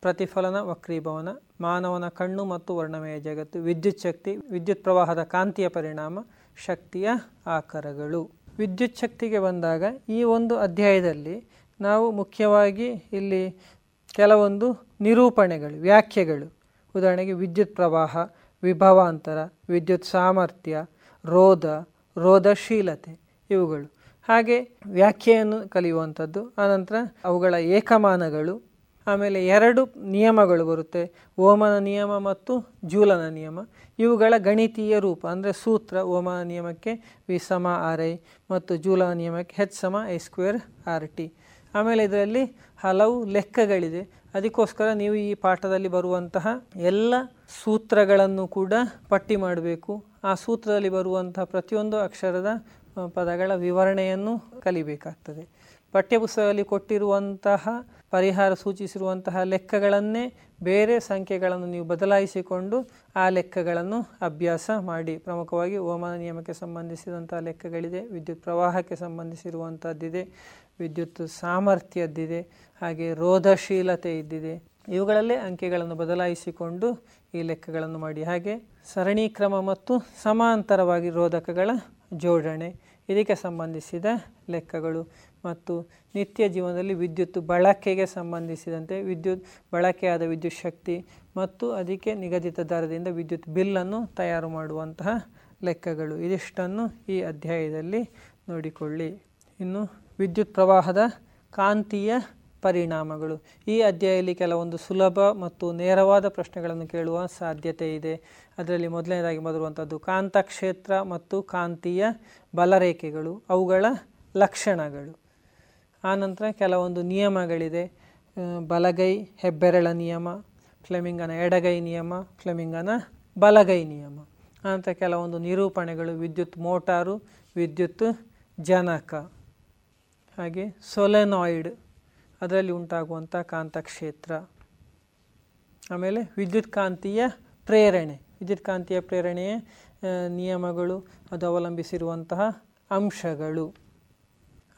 ಪ್ರತಿಫಲನ ವಕ್ರೀಭವನ, ಮಾನವನ ಕಣ್ಣು ಮತ್ತು ವರ್ಣಮಯ ಜಗತ್ತು, ವಿದ್ಯುತ್ ಶಕ್ತಿ, ವಿದ್ಯುತ್ ಪ್ರವಾಹದ ಕಾಂತಿಯ ಪರಿಣಾಮ, ಶಕ್ತಿಯ ಆಕಾರಗಳು. ವಿದ್ಯುತ್ ಶಕ್ತಿಗೆ ಬಂದಾಗ ಈ ಒಂದು ಅಧ್ಯಾಯದಲ್ಲಿ ನಾವು ಮುಖ್ಯವಾಗಿ ಇಲ್ಲಿ ಕೆಲವೊಂದು ನಿರೂಪಣೆಗಳು, ವ್ಯಾಖ್ಯೆಗಳು. ಉದಾಹರಣೆಗೆ ವಿದ್ಯುತ್ ಪ್ರವಾಹ, ವಿಭವಾಂತರ, ವಿದ್ಯುತ್ ಸಾಮರ್ಥ್ಯ, ರೋಧ, ರೋಧಶೀಲತೆ ಇವುಗಳು. ಹಾಗೆ ವ್ಯಾಖ್ಯೆಯನ್ನು ಕಲಿಯುವಂಥದ್ದು. ಆನಂತರ ಅವುಗಳ ಏಕಮಾನಗಳು ಆಮೇಲೆ ಎರಡು ನಿಯಮಗಳು ಬರುತ್ತೆ. ಓಮನ ನಿಯಮ ಮತ್ತು ಜೂಲನ ನಿಯಮ. ಇವುಗಳ ಗಣಿತೀಯ ರೂಪ, ಅಂದರೆ ಸೂತ್ರ ಓಮನ ನಿಯಮಕ್ಕೆ ವಿ ಸಮ ಆರ್ ಐ ಮತ್ತು ಜೂಲನ ನಿಯಮಕ್ಕೆ ಹೆಚ್ ಸಮ ಐ ಸ್ಕ್ವೇರ್ ಆರ್ ಟಿ ಆಮೇಲೆ ಇದರಲ್ಲಿ ಹಲವು ಲೆಕ್ಕಗಳಿದೆ. ಅದಕ್ಕೋಸ್ಕರ ನೀವು ಈ ಪಾಠದಲ್ಲಿ ಬರುವಂತಹ ಎಲ್ಲ ಸೂತ್ರಗಳನ್ನು ಕೂಡ ಪಟ್ಟಿ ಮಾಡಬೇಕು. ಆ ಸೂತ್ರದಲ್ಲಿ ಬರುವಂತಹ ಪ್ರತಿಯೊಂದು ಅಕ್ಷರದ ಪದಗಳ ವಿವರಣೆಯನ್ನು ಕಲಿಬೇಕಾಗ್ತದೆ. ಪಠ್ಯಪುಸ್ತಕದಲ್ಲಿ ಕೊಟ್ಟಿರುವಂತಹ ಪರಿಹಾರ ಸೂಚಿಸಿರುವಂತಹ ಲೆಕ್ಕಗಳನ್ನೇ ಬೇರೆ ಸಂಖ್ಯೆಗಳನ್ನು ನೀವು ಬದಲಾಯಿಸಿಕೊಂಡು ಆ ಲೆಕ್ಕಗಳನ್ನು ಅಭ್ಯಾಸ ಮಾಡಿ. ಪ್ರಮುಖವಾಗಿ ಹವಾಮಾನ ನಿಯಮಕ್ಕೆ ಸಂಬಂಧಿಸಿದಂತಹ ಲೆಕ್ಕಗಳಿದೆ, ವಿದ್ಯುತ್ ಪ್ರವಾಹಕ್ಕೆ ಸಂಬಂಧಿಸಿರುವಂಥದ್ದಿದೆ ವಿದ್ಯುತ್ ಸಾಮರ್ಥ್ಯದ್ದಿದೆ, ಹಾಗೆ ರೋಧಶೀಲತೆ ಇದ್ದಿದೆ. ಇವುಗಳಲ್ಲೇ ಅಂಕೆಗಳನ್ನು ಬದಲಾಯಿಸಿಕೊಂಡು ಈ ಲೆಕ್ಕಗಳನ್ನು ಮಾಡಿ. ಹಾಗೆ ಸರಣಿ ಕ್ರಮ ಮತ್ತು ಸಮಾಂತರವಾಗಿ ರೋಧಕಗಳ ಜೋಡಣೆ, ಇದಕ್ಕೆ ಸಂಬಂಧಿಸಿದ ಲೆಕ್ಕಗಳು. ಮತ್ತು ನಿತ್ಯ ಜೀವನದಲ್ಲಿ ವಿದ್ಯುತ್ ಬಳಕೆಗೆ ಸಂಬಂಧಿಸಿದಂತೆ ವಿದ್ಯುತ್ ಬಳಕೆಯಾದ ವಿದ್ಯುತ್ ಶಕ್ತಿ ಮತ್ತು ಅದಕ್ಕೆ ನಿಗದಿತ ದರದಿಂದ ವಿದ್ಯುತ್ ಬಿಲ್ಲನ್ನು ತಯಾರು ಮಾಡುವಂತಹ ಲೆಕ್ಕಗಳು. ಇದಿಷ್ಟನ್ನು ಈ ಅಧ್ಯಾಯದಲ್ಲಿ ನೋಡಿಕೊಳ್ಳಿ. ಇನ್ನು ವಿದ್ಯುತ್ ಪ್ರವಾಹದ ಕಾಂತೀಯ ಪರಿಣಾಮಗಳು. ಈ ಅಧ್ಯಾಯದಲ್ಲಿ ಕೆಲವೊಂದು ಸುಲಭ ಮತ್ತು ನೇರವಾದ ಪ್ರಶ್ನೆಗಳನ್ನು ಕೇಳುವ ಸಾಧ್ಯತೆ ಇದೆ. ಅದರಲ್ಲಿ ಮೊದಲನೇದಾಗಿ ಬರುವಂಥದ್ದು ಕಾಂತಕ್ಷೇತ್ರ ಮತ್ತು ಕಾಂತೀಯ ಬಲರೇಖೆಗಳು, ಅವುಗಳ ಲಕ್ಷಣಗಳು. ಆನಂತರ ಕೆಲವೊಂದು ನಿಯಮಗಳಿದೆ. ಬಲಗೈ, ಹೆಬ್ಬೆರಳ ನಿಯಮ, ಫ್ಲೆಮಿಂಗನ ಎಡಗೈ ನಿಯಮ, ಫ್ಲೆಮಿಂಗನ ಬಲಗೈ ನಿಯಮ. ಆನಂತರ ಕೆಲವೊಂದು ನಿರೂಪಣೆಗಳು, ವಿದ್ಯುತ್ ಮೋಟಾರು, ವಿದ್ಯುತ್ ಜನಕ. ಹಾಗೆ ಸೊಲೆನಾಯ್ಡ್, ಅದರಲ್ಲಿ ಉಂಟಾಗುವಂಥ ಕಾಂತಕ್ಷೇತ್ರ. ಆಮೇಲೆ ವಿದ್ಯುತ್ ಕಾಂತೀಯ ಪ್ರೇರಣೆ. ವಿದ್ಯುತ್ ಕಾಂತೀಯ ಪ್ರೇರಣೆಯ ನಿಯಮಗಳು ಅದು ಅವಲಂಬಿಸಿರುವಂತಹ ಅಂಶಗಳು.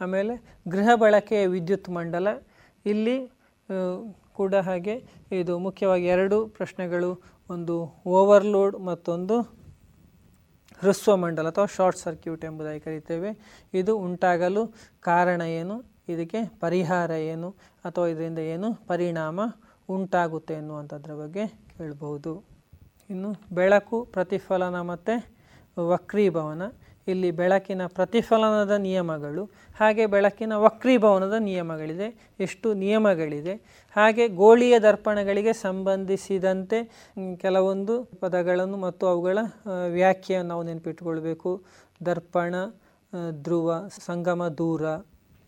ಆಮೇಲೆ ಗೃಹ ಬಳಕೆಯ ವಿದ್ಯುತ್ ಮಂಡಲ. ಇಲ್ಲಿ ಕೂಡ ಹಾಗೆ ಇದು ಮುಖ್ಯವಾಗಿ ಎರಡು ಪ್ರಶ್ನೆಗಳು, ಒಂದು ಓವರ್ಲೋಡ್ ಮತ್ತೊಂದು ಹೃಸ್ವ ಮಂಡಲ ಅಥವಾ ಶಾರ್ಟ್ ಸರ್ಕ್ಯೂಟ್ ಎಂಬುದಾಗಿ ಕರೀತೇವೆ. ಇದು ಉಂಟಾಗಲು ಕಾರಣ ಏನು? ಇದಕ್ಕೆ ಪರಿಹಾರ ಏನು? ಅಥವಾ ಇದರಿಂದ ಏನು ಪರಿಣಾಮ ಉಂಟಾಗುತ್ತೆ ಎನ್ನುವಂಥದ್ರ ಬಗ್ಗೆ ಕೇಳಬಹುದು. ಇನ್ನು ಬೆಳಕು, ಪ್ರತಿಫಲನ ಮತ್ತು ವಕ್ರೀಭವನ. ಇಲ್ಲಿ ಬೆಳಕಿನ ಪ್ರತಿಫಲನದ ನಿಯಮಗಳು, ಹಾಗೆ ಬೆಳಕಿನ ವಕ್ರೀಭವನದ ನಿಯಮಗಳಿದೆ. ಎಷ್ಟು ನಿಯಮಗಳಿದೆ? ಹಾಗೆ ಗೋಳೀಯ ದರ್ಪಣಗಳಿಗೆ ಸಂಬಂಧಿಸಿದಂತೆ ಕೆಲವೊಂದು ಪದಗಳನ್ನು ಮತ್ತು ಅವುಗಳ ವ್ಯಾಖ್ಯೆಯನ್ನು ನಾವು ನೆನಪಿಟ್ಟುಕೊಳ್ಬೇಕು. ದರ್ಪಣ ಧ್ರುವ, ಸಂಗಮ, ದೂರ,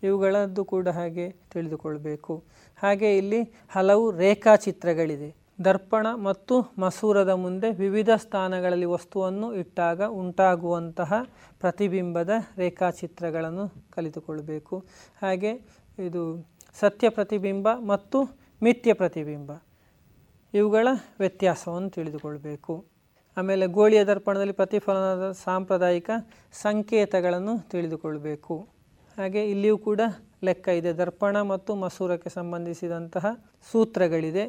ಇವುಗಳದ್ದು ಕೂಡ ಹಾಗೆ ತಿಳಿದುಕೊಳ್ಬೇಕು. ಹಾಗೆ ಇಲ್ಲಿ ಹಲವು ರೇಖಾಚಿತ್ರಗಳಿದೆ. ದರ್ಪಣ ಮತ್ತು ಮಸೂರದ ಮುಂದೆ ವಿವಿಧ ಸ್ಥಾನಗಳಲ್ಲಿ ವಸ್ತುವನ್ನು ಇಟ್ಟಾಗ ಉಂಟಾಗುವಂತಹ ಪ್ರತಿಬಿಂಬದ ರೇಖಾಚಿತ್ರಗಳನ್ನು ಕಲಿತುಕೊಳ್ಳಬೇಕು. ಹಾಗೆ ಇದು ಸತ್ಯ ಪ್ರತಿಬಿಂಬ ಮತ್ತು ಮಿಥ್ಯ ಪ್ರತಿಬಿಂಬ, ಇವುಗಳ ವ್ಯತ್ಯಾಸವನ್ನು ತಿಳಿದುಕೊಳ್ಳಬೇಕು ಆಮೇಲೆ ಗೋಳಿಯ ದರ್ಪಣದಲ್ಲಿ ಪ್ರತಿಫಲನದ ಸಾಂಪ್ರದಾಯಿಕ ಸಂಕೇತಗಳನ್ನು ತಿಳಿದುಕೊಳ್ಳಬೇಕು ಹಾಗೆ ಇಲ್ಲಿಯೂ ಕೂಡ ಲೆಕ್ಕ ಇದೆ. ದರ್ಪಣ ಮತ್ತು ಮಸೂರಕ್ಕೆ ಸಂಬಂಧಿಸಿದಂತಹ ಸೂತ್ರಗಳಿದೆ.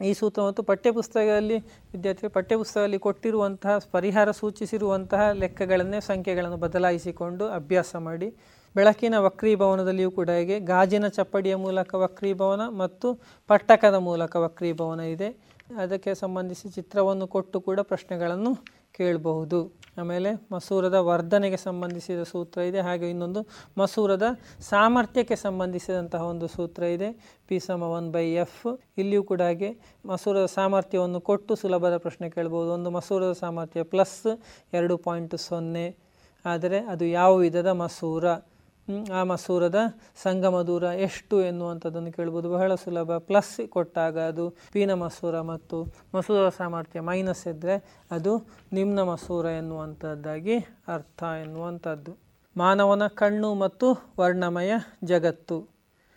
ಈ ಸೂತ್ರ ಮತ್ತು ಪಠ್ಯಪುಸ್ತಕದಲ್ಲಿ ವಿದ್ಯಾರ್ಥಿಗಳು ಪಠ್ಯಪುಸ್ತಕದಲ್ಲಿ ಕೊಟ್ಟಿರುವಂತಹ ಪರಿಹಾರ ಸೂಚಿಸಿರುವಂತಹ ಲೆಕ್ಕಗಳನ್ನೇ ಸಂಖ್ಯೆಗಳನ್ನು ಬದಲಾಯಿಸಿಕೊಂಡು ಅಭ್ಯಾಸ ಮಾಡಿ. ಬೆಳಕಿನ ವಕ್ರೀಭವನದಲ್ಲಿಯೂ ಕೂಡ ಹೇಗೆ. ಗಾಜಿನ ಚಪ್ಪಡಿಯ ಮೂಲಕ ವಕ್ರೀಭವನ ಮತ್ತು ಪಟ್ಟಕದ ಮೂಲಕ ವಕ್ರೀಭವನ ಇದೆ. ಅದಕ್ಕೆ ಸಂಬಂಧಿಸಿ ಚಿತ್ರವನ್ನು ಕೊಟ್ಟು ಕೂಡ ಪ್ರಶ್ನೆಗಳನ್ನು ಕೇಳಬಹುದು. ಆಮೇಲೆ ಮಸೂರದ ವರ್ಧನೆಗೆ ಸಂಬಂಧಿಸಿದ ಸೂತ್ರ ಇದೆ, ಹಾಗೆ ಇನ್ನೊಂದು ಮಸೂರದ ಸಾಮರ್ಥ್ಯಕ್ಕೆ ಸಂಬಂಧಿಸಿದಂತಹ ಒಂದು ಸೂತ್ರ ಇದೆ, ಪಿ ಸಮ ಒನ್ ಬೈ ಎಫ್. ಇಲ್ಲಿಯೂ ಕೂಡ ಹಾಗೆ ಮಸೂರದ ಸಾಮರ್ಥ್ಯವನ್ನು ಕೊಟ್ಟು ಸುಲಭದ ಪ್ರಶ್ನೆ ಕೇಳ್ಬೋದು ಒಂದು ಮಸೂರದ ಸಾಮರ್ಥ್ಯ ಪ್ಲಸ್ ಎರಡು ಪಾಯಿಂಟ್ ಸೊನ್ನೆ, ಆದರೆ ಅದು ಯಾವ ವಿಧದ ಮಸೂರ? ಆ ಮಸೂರದ ಸಂಗಮ ದೂರ ಎಷ್ಟು ಎನ್ನುವಂಥದ್ದನ್ನು ಕೇಳ್ಬೋದು. ಬಹಳ ಸುಲಭ. ಪ್ಲಸ್ ಕೊಟ್ಟಾಗ ಅದು ಪೀನ ಮಸೂರ ಮತ್ತು ಮಸೂರ ಸಾಮರ್ಥ್ಯ ಮೈನಸ್ ಇದ್ದರೆ ಅದು ನಿಮ್ನ ಮಸೂರ ಎನ್ನುವಂಥದ್ದಾಗಿ ಅರ್ಥ ಎನ್ನುವಂಥದ್ದು. ಮಾನವನ ಕಣ್ಣು ಮತ್ತು ವರ್ಣಮಯ ಜಗತ್ತು.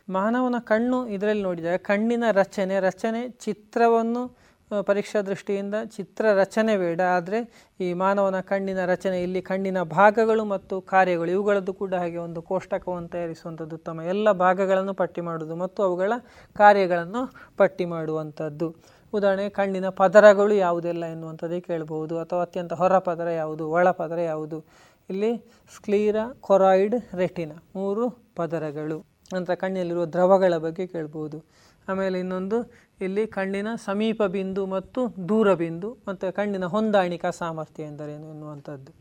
ಮಾನವನ ಕಣ್ಣು ಇದರಲ್ಲಿ ನೋಡಿದಾಗ ಕಣ್ಣಿನ ರಚನೆ ರಚನೆ ಚಿತ್ರವನ್ನು ಪರೀಕ್ಷಾ ದೃಷ್ಟಿಯಿಂದ ಚಿತ್ರ ರಚನೆ ಬೇಡ, ಆದರೆ ಈ ಮಾನವನ ಕಣ್ಣಿನ ರಚನೆ, ಇಲ್ಲಿ ಕಣ್ಣಿನ ಭಾಗಗಳು ಮತ್ತು ಕಾರ್ಯಗಳು, ಇವುಗಳದ್ದು ಕೂಡ ಹಾಗೆ ಒಂದು ಕೋಷ್ಟಕವನ್ನು ತಯಾರಿಸುವಂಥದ್ದು ಉತ್ತಮ. ಎಲ್ಲ ಭಾಗಗಳನ್ನು ಪಟ್ಟಿ ಮಾಡುವುದು ಮತ್ತು ಅವುಗಳ ಕಾರ್ಯಗಳನ್ನು ಪಟ್ಟಿ ಮಾಡುವಂಥದ್ದು. ಉದಾಹರಣೆ, ಕಣ್ಣಿನ ಪದರಗಳು ಯಾವುದೆಲ್ಲ ಎನ್ನುವಂಥದ್ದೇ ಕೇಳಬಹುದು, ಅಥವಾ ಅತ್ಯಂತ ಹೊರ ಪದರ ಯಾವುದು ಒಳ ಪದರ ಯಾವುದು. ಇಲ್ಲಿ ಸ್ಕ್ಲೀರ ಕೊರಾಯ್ಡ್ ರೆಟಿನ, ಮೂರು ಪದರಗಳು. ನಂತರ ಕಣ್ಣಲ್ಲಿರುವ ದ್ರವಗಳ ಬಗ್ಗೆ ಕೇಳ್ಬೋದು ಆಮೇಲೆ ಇನ್ನೊಂದು ಇಲ್ಲಿ ಕಣ್ಣಿನ ಸಮೀಪ ಬಿಂದು ಮತ್ತು ದೂರ ಬಿಂದು, ಮತ್ತು ಕಣ್ಣಿನ ಹೊಂದಾಣಿಕಾ ಸಾಮರ್ಥ್ಯ ಎಂದರೇನು ಎನ್ನುವಂಥದ್ದು.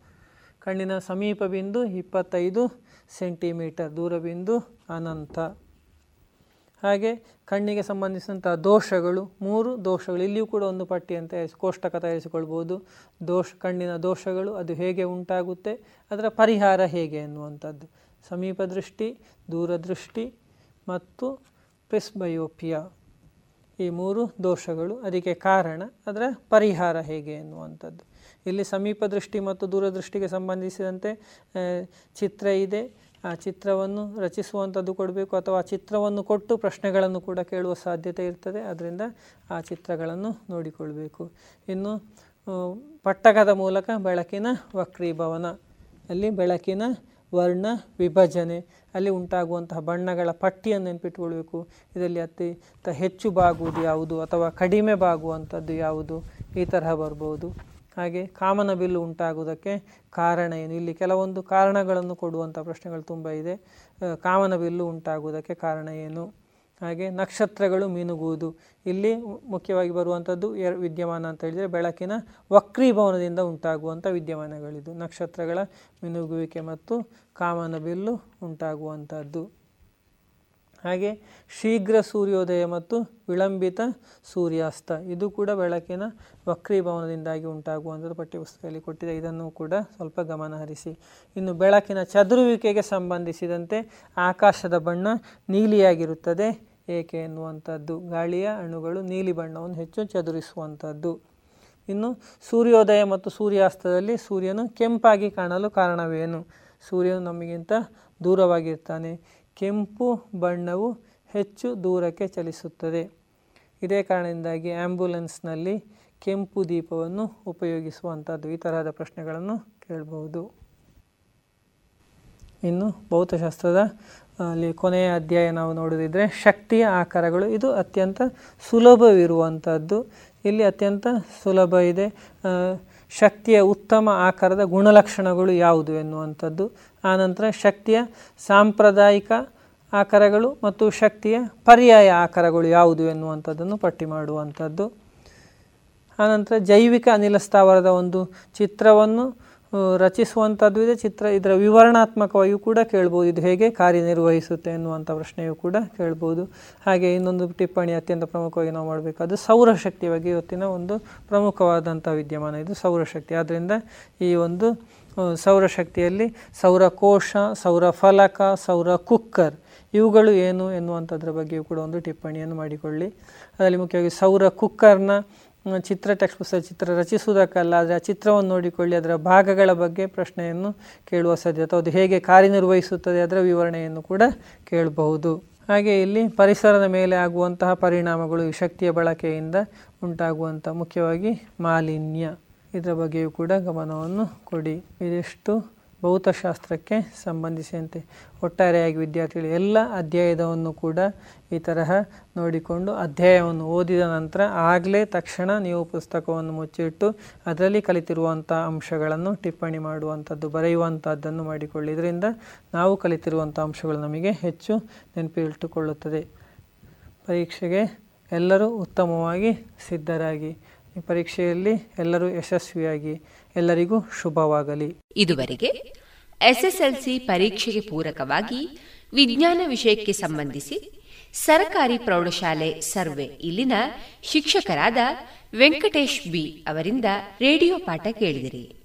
ಕಣ್ಣಿನ ಸಮೀಪ ಬಿಂದು ಇಪ್ಪತ್ತೈದು ಸೆಂಟಿಮೀಟರ್, ದೂರ ಬಿಂದು ಅನಂತ. ಹಾಗೆ ಕಣ್ಣಿಗೆ ಸಂಬಂಧಿಸಿದಂಥ ದೋಷಗಳು, ಮೂರು ದೋಷಗಳು, ಇಲ್ಲಿಯೂ ಕೂಡ ಒಂದು ಪಟ್ಟಿಯನ್ನು ತಯಾರಿಸಿ ಕೋಷ್ಟಕ ತಯಾರಿಸಿಕೊಳ್ಬೋದು. ದೋಷ, ಕಣ್ಣಿನ ದೋಷಗಳು, ಅದು ಹೇಗೆ ಉಂಟಾಗುತ್ತೆ, ಅದರ ಪರಿಹಾರ ಹೇಗೆ ಎನ್ನುವಂಥದ್ದು. ಸಮೀಪ ದೃಷ್ಟಿ, ದೂರದೃಷ್ಟಿ ಮತ್ತು ಪ್ರಿಸ್ಬಯೋಪಿಯಾ ಈ ಮೂರು ದೋಷಗಳು ಅದಕ್ಕೆ ಕಾರಣ, ಅದರ ಪರಿಹಾರ ಹೇಗೆ ಎನ್ನುವಂಥದ್ದು. ಇಲ್ಲಿ ಸಮೀಪ ದೃಷ್ಟಿ ಮತ್ತು ದೂರದೃಷ್ಟಿಗೆ ಸಂಬಂಧಿಸಿದಂತೆ ಚಿತ್ರ ಇದೆ. ಆ ಚಿತ್ರವನ್ನು ರಚಿಸುವಂಥದ್ದು ಕೊಡಬೇಕು ಅಥವಾ ಆ ಚಿತ್ರವನ್ನು ಕೊಟ್ಟು ಪ್ರಶ್ನೆಗಳನ್ನು ಕೂಡ ಕೇಳುವ ಸಾಧ್ಯತೆ ಇರ್ತದೆ. ಅದರಿಂದ ಆ ಚಿತ್ರಗಳನ್ನು ನೋಡಿಕೊಳ್ಬೇಕು. ಇನ್ನು ಪಟ್ಟಕದ ಮೂಲಕ ಬೆಳಕಿನ ವಕ್ರೀಭವನ. ಅಲ್ಲಿ ಬೆಳಕಿನ ವರ್ಣ ವಿಭಜನೆ. ಅಲ್ಲಿ ಉಂಟಾಗುವಂತಹ ಬಣ್ಣಗಳ ಪಟ್ಟಿಯನ್ನು ನೆನಪಿಟ್ಕೊಳ್ಬೇಕು. ಇದರಲ್ಲಿ ಅತಿ ಹೆಚ್ಚು ಬಾಗುವುದು ಯಾವುದು ಅಥವಾ ಕಡಿಮೆ ಬಾಗುವಂಥದ್ದು ಯಾವುದು? ಈ ತರಹ ಬರ್ಬೋದು. ಹಾಗೆ ಕಾಮನ ಬಿಲ್ಲು ಉಂಟಾಗುವುದಕ್ಕೆ ಕಾರಣ ಏನು? ಇಲ್ಲಿ ಕೆಲವೊಂದು ಕಾರಣಗಳನ್ನು ಕೊಡುವಂಥ ಪ್ರಶ್ನೆಗಳು ತುಂಬ ಇದೆ. ಕಾಮನ ಬಿಲ್ಲು ಉಂಟಾಗುವುದಕ್ಕೆ ಕಾರಣ ಏನು? ಹಾಗೆ ನಕ್ಷತ್ರಗಳು ಮಿನುಗುವುದು. ಇಲ್ಲಿ ಮುಖ್ಯವಾಗಿ ಬರುವಂಥದ್ದು ಎರ್ ವಿದ್ಯಮಾನ ಅಂತ ಹೇಳಿದರೆ ಬೆಳಕಿನ ವಕ್ರೀಭವನದಿಂದ ಉಂಟಾಗುವಂಥ ವಿದ್ಯಮಾನಗಳಿದು. ನಕ್ಷತ್ರಗಳ ಮಿನುಗುವಿಕೆ ಮತ್ತು ಕಾಮನಬಿಲ್ಲು ಉಂಟಾಗುವಂಥದ್ದು ಹಾಗೆ ಶೀಘ್ರ ಸೂರ್ಯೋದಯ ಮತ್ತು ವಿಳಂಬಿತ ಸೂರ್ಯಾಸ್ತ. ಇದು ಕೂಡ ಬೆಳಕಿನ ವಕ್ರೀಭವನದಿಂದಾಗಿ ಉಂಟಾಗುವಂಥದ್ದು ಪಠ್ಯಪುಸ್ತಕದಲ್ಲಿ ಕೊಟ್ಟಿದೆ. ಇದನ್ನು ಕೂಡ ಸ್ವಲ್ಪ ಗಮನ ಹರಿಸಿ. ಇನ್ನು ಬೆಳಕಿನ ಚದುರುವಿಕೆಗೆ ಸಂಬಂಧಿಸಿದಂತೆ ಆಕಾಶದ ಬಣ್ಣ ನೀಲಿಯಾಗಿರುತ್ತದೆ. ಏಕೆ ಎನ್ನುವಂಥದ್ದು? ಗಾಳಿಯ ಅಣುಗಳು ನೀಲಿ ಬಣ್ಣವನ್ನು ಹೆಚ್ಚು ಚದುರಿಸುವಂಥದ್ದು. ಇನ್ನು ಸೂರ್ಯೋದಯ ಮತ್ತು ಸೂರ್ಯಾಸ್ತದಲ್ಲಿ ಸೂರ್ಯನು ಕೆಂಪಾಗಿ ಕಾಣಲು ಕಾರಣವೇನು? ಸೂರ್ಯನು ನಮಗಿಂತ ದೂರವಾಗಿರ್ತಾನೆ. ಕೆಂಪು ಬಣ್ಣವು ಹೆಚ್ಚು ದೂರಕ್ಕೆ ಚಲಿಸುತ್ತದೆ. ಇದೇ ಕಾರಣದಿಂದಾಗಿ ಆ್ಯಂಬುಲೆನ್ಸ್ನಲ್ಲಿ ಕೆಂಪು ದೀಪವನ್ನು ಉಪಯೋಗಿಸುವಂಥದ್ದು ಈ ತರಹದ ಪ್ರಶ್ನೆಗಳನ್ನು ಕೇಳಬಹುದು. ಇನ್ನು ಭೌತಶಾಸ್ತ್ರದ ಅಲ್ಲಿ ಕೊನೆಯ ಅಧ್ಯಾಯ ನಾವು ನೋಡಿದ್ರೆ ಶಕ್ತಿಯ ಆಕಾರಗಳು ಇದು ಅತ್ಯಂತ ಸುಲಭವಿರುವಂಥದ್ದು. ಇಲ್ಲಿ ಅತ್ಯಂತ ಸುಲಭ ಇದೆ. ಶಕ್ತಿಯ ಉತ್ತಮ ಆಕಾರದ ಗುಣಲಕ್ಷಣಗಳು ಯಾವುದು ಎನ್ನುವಂಥದ್ದು. ಆನಂತರ ಶಕ್ತಿಯ ಸಾಂಪ್ರದಾಯಿಕ ಆಕಾರಗಳು ಮತ್ತು ಶಕ್ತಿಯ ಪರ್ಯಾಯ ಆಕಾರಗಳು ಯಾವುದು ಎನ್ನುವಂಥದ್ದನ್ನು ಪಟ್ಟಿ ಮಾಡುವಂಥದ್ದು. ಆನಂತರ ಜೈವಿಕ ಅನಿಲ ಸ್ಥಾವರದ ಒಂದು ಚಿತ್ರವನ್ನು ರಚಿಸುವಂಥದ್ದು ಇದೆ. ಚಿತ್ರ ಇದರ ವಿವರಣಾತ್ಮಕವಾಗಿಯೂ ಕೂಡ ಕೇಳ್ಬೋದು. ಇದು ಹೇಗೆ ಕಾರ್ಯನಿರ್ವಹಿಸುತ್ತೆ ಎನ್ನುವಂಥ ಪ್ರಶ್ನೆಯೂ ಕೂಡ ಕೇಳ್ಬೋದು. ಹಾಗೆ ಇನ್ನೊಂದು ಟಿಪ್ಪಣಿ ಅತ್ಯಂತ ಪ್ರಮುಖವಾಗಿ ನಾವು ಅದು ಸೌರಶಕ್ತಿ ಬಗ್ಗೆ ಇವತ್ತಿನ ಒಂದು ಪ್ರಮುಖವಾದಂಥ ವಿದ್ಯಮಾನ. ಇದು ಸೌರಶಕ್ತಿ. ಆದ್ದರಿಂದ ಈ ಒಂದು ಸೌರಶಕ್ತಿಯಲ್ಲಿ ಸೌರಕೋಶ ಸೌರ ಫಲಕ ಸೌರ ಕುಕ್ಕರ್ ಇವುಗಳು ಏನು ಎನ್ನುವಂಥದ್ರ ಬಗ್ಗೆಯೂ ಕೂಡ ಒಂದು ಟಿಪ್ಪಣಿಯನ್ನು ಮಾಡಿಕೊಳ್ಳಿ. ಅದರಲ್ಲಿ ಮುಖ್ಯವಾಗಿ ಸೌರ ಕುಕ್ಕರ್ನ ಚಿತ್ರ ಟೆಕ್ಸ್ಟ್ ಪುಸ್ತಕ, ಚಿತ್ರ ರಚಿಸುವುದಕ್ಕಲ್ಲ, ಆದರೆ ಆ ಚಿತ್ರವನ್ನು ನೋಡಿಕೊಳ್ಳಿ, ಅದರ ಭಾಗಗಳ ಬಗ್ಗೆ ಪ್ರಶ್ನೆಯನ್ನು ಕೇಳುವ ಸಾಧ್ಯತೆ ಅದು ಹೇಗೆ ಕಾರ್ಯನಿರ್ವಹಿಸುತ್ತದೆ ಅದರ ವಿವರಣೆಯನ್ನು ಕೂಡ ಕೇಳಬಹುದು. ಹಾಗೆ ಇಲ್ಲಿ ಪರಿಸರದ ಮೇಲೆ ಆಗುವಂತಹ ಪರಿಣಾಮಗಳು ಈ ಶಕ್ತಿಯ ಬಳಕೆಯಿಂದ ಉಂಟಾಗುವಂಥ ಮುಖ್ಯವಾಗಿ ಮಾಲಿನ್ಯ. ಇದರ ಬಗ್ಗೆಯೂ ಕೂಡ ಗಮನವನ್ನು ಕೊಡಿ. ಇದಿಷ್ಟು ಭೌತಶಾಸ್ತ್ರಕ್ಕೆ ಸಂಬಂಧಿಸಿದಂತೆ ಒಟ್ಟಾರೆಯಾಗಿ ವಿದ್ಯಾರ್ಥಿಗಳು ಎಲ್ಲ ಅಧ್ಯಾಯದವನ್ನು ಕೂಡ ಈ ತರಹ ನೋಡಿಕೊಂಡು ಅಧ್ಯಾಯವನ್ನು ಓದಿದ ನಂತರ ಆಗಲೇ ತಕ್ಷಣ ನೀವು ಪುಸ್ತಕವನ್ನು ಮುಚ್ಚಿಟ್ಟು ಅದರಲ್ಲಿ ಕಲಿತಿರುವಂಥ ಅಂಶಗಳನ್ನು ಟಿಪ್ಪಣಿ ಮಾಡುವಂಥದ್ದು, ಬರೆಯುವಂಥದ್ದನ್ನು ಮಾಡಿಕೊಳ್ಳಿ ಇದರಿಂದ ನಾವು ಕಲಿತಿರುವಂಥ ಅಂಶಗಳು ನಮಗೆ ಹೆಚ್ಚು ನೆನಪಿಟ್ಟುಕೊಳ್ಳುತ್ತದೆ ಪರೀಕ್ಷೆಗೆ ಎಲ್ಲರೂ ಉತ್ತಮವಾಗಿ ಸಿದ್ಧರಾಗಿ, ಈ ಪರೀಕ್ಷೆಯಲ್ಲಿ ಎಲ್ಲರೂ ಯಶಸ್ವಿಯಾಗಿ ಎಲ್ಲರಿಗೂ ಶುಭವಾಗಲಿ. ಇದುವರೆಗೆ ಎಸ್ಎಸ್ಎಲ್ಸಿ ಪರೀಕ್ಷೆಗೆ ಪೂರಕವಾಗಿ ವಿಜ್ಞಾನ ವಿಷಯಕ್ಕೆ ಸಂಬಂಧಿಸಿ ಸರಕಾರಿ ಪ್ರೌಢಶಾಲೆ ಸರ್ವೆ ಇಲ್ಲಿನ ಶಿಕ್ಷಕರಾದ ವೆಂಕಟೇಶ್ ಬಿ ಅವರಿಂದ ರೇಡಿಯೋ ಪಾಠ ಕೇಳಿದಿರಿ.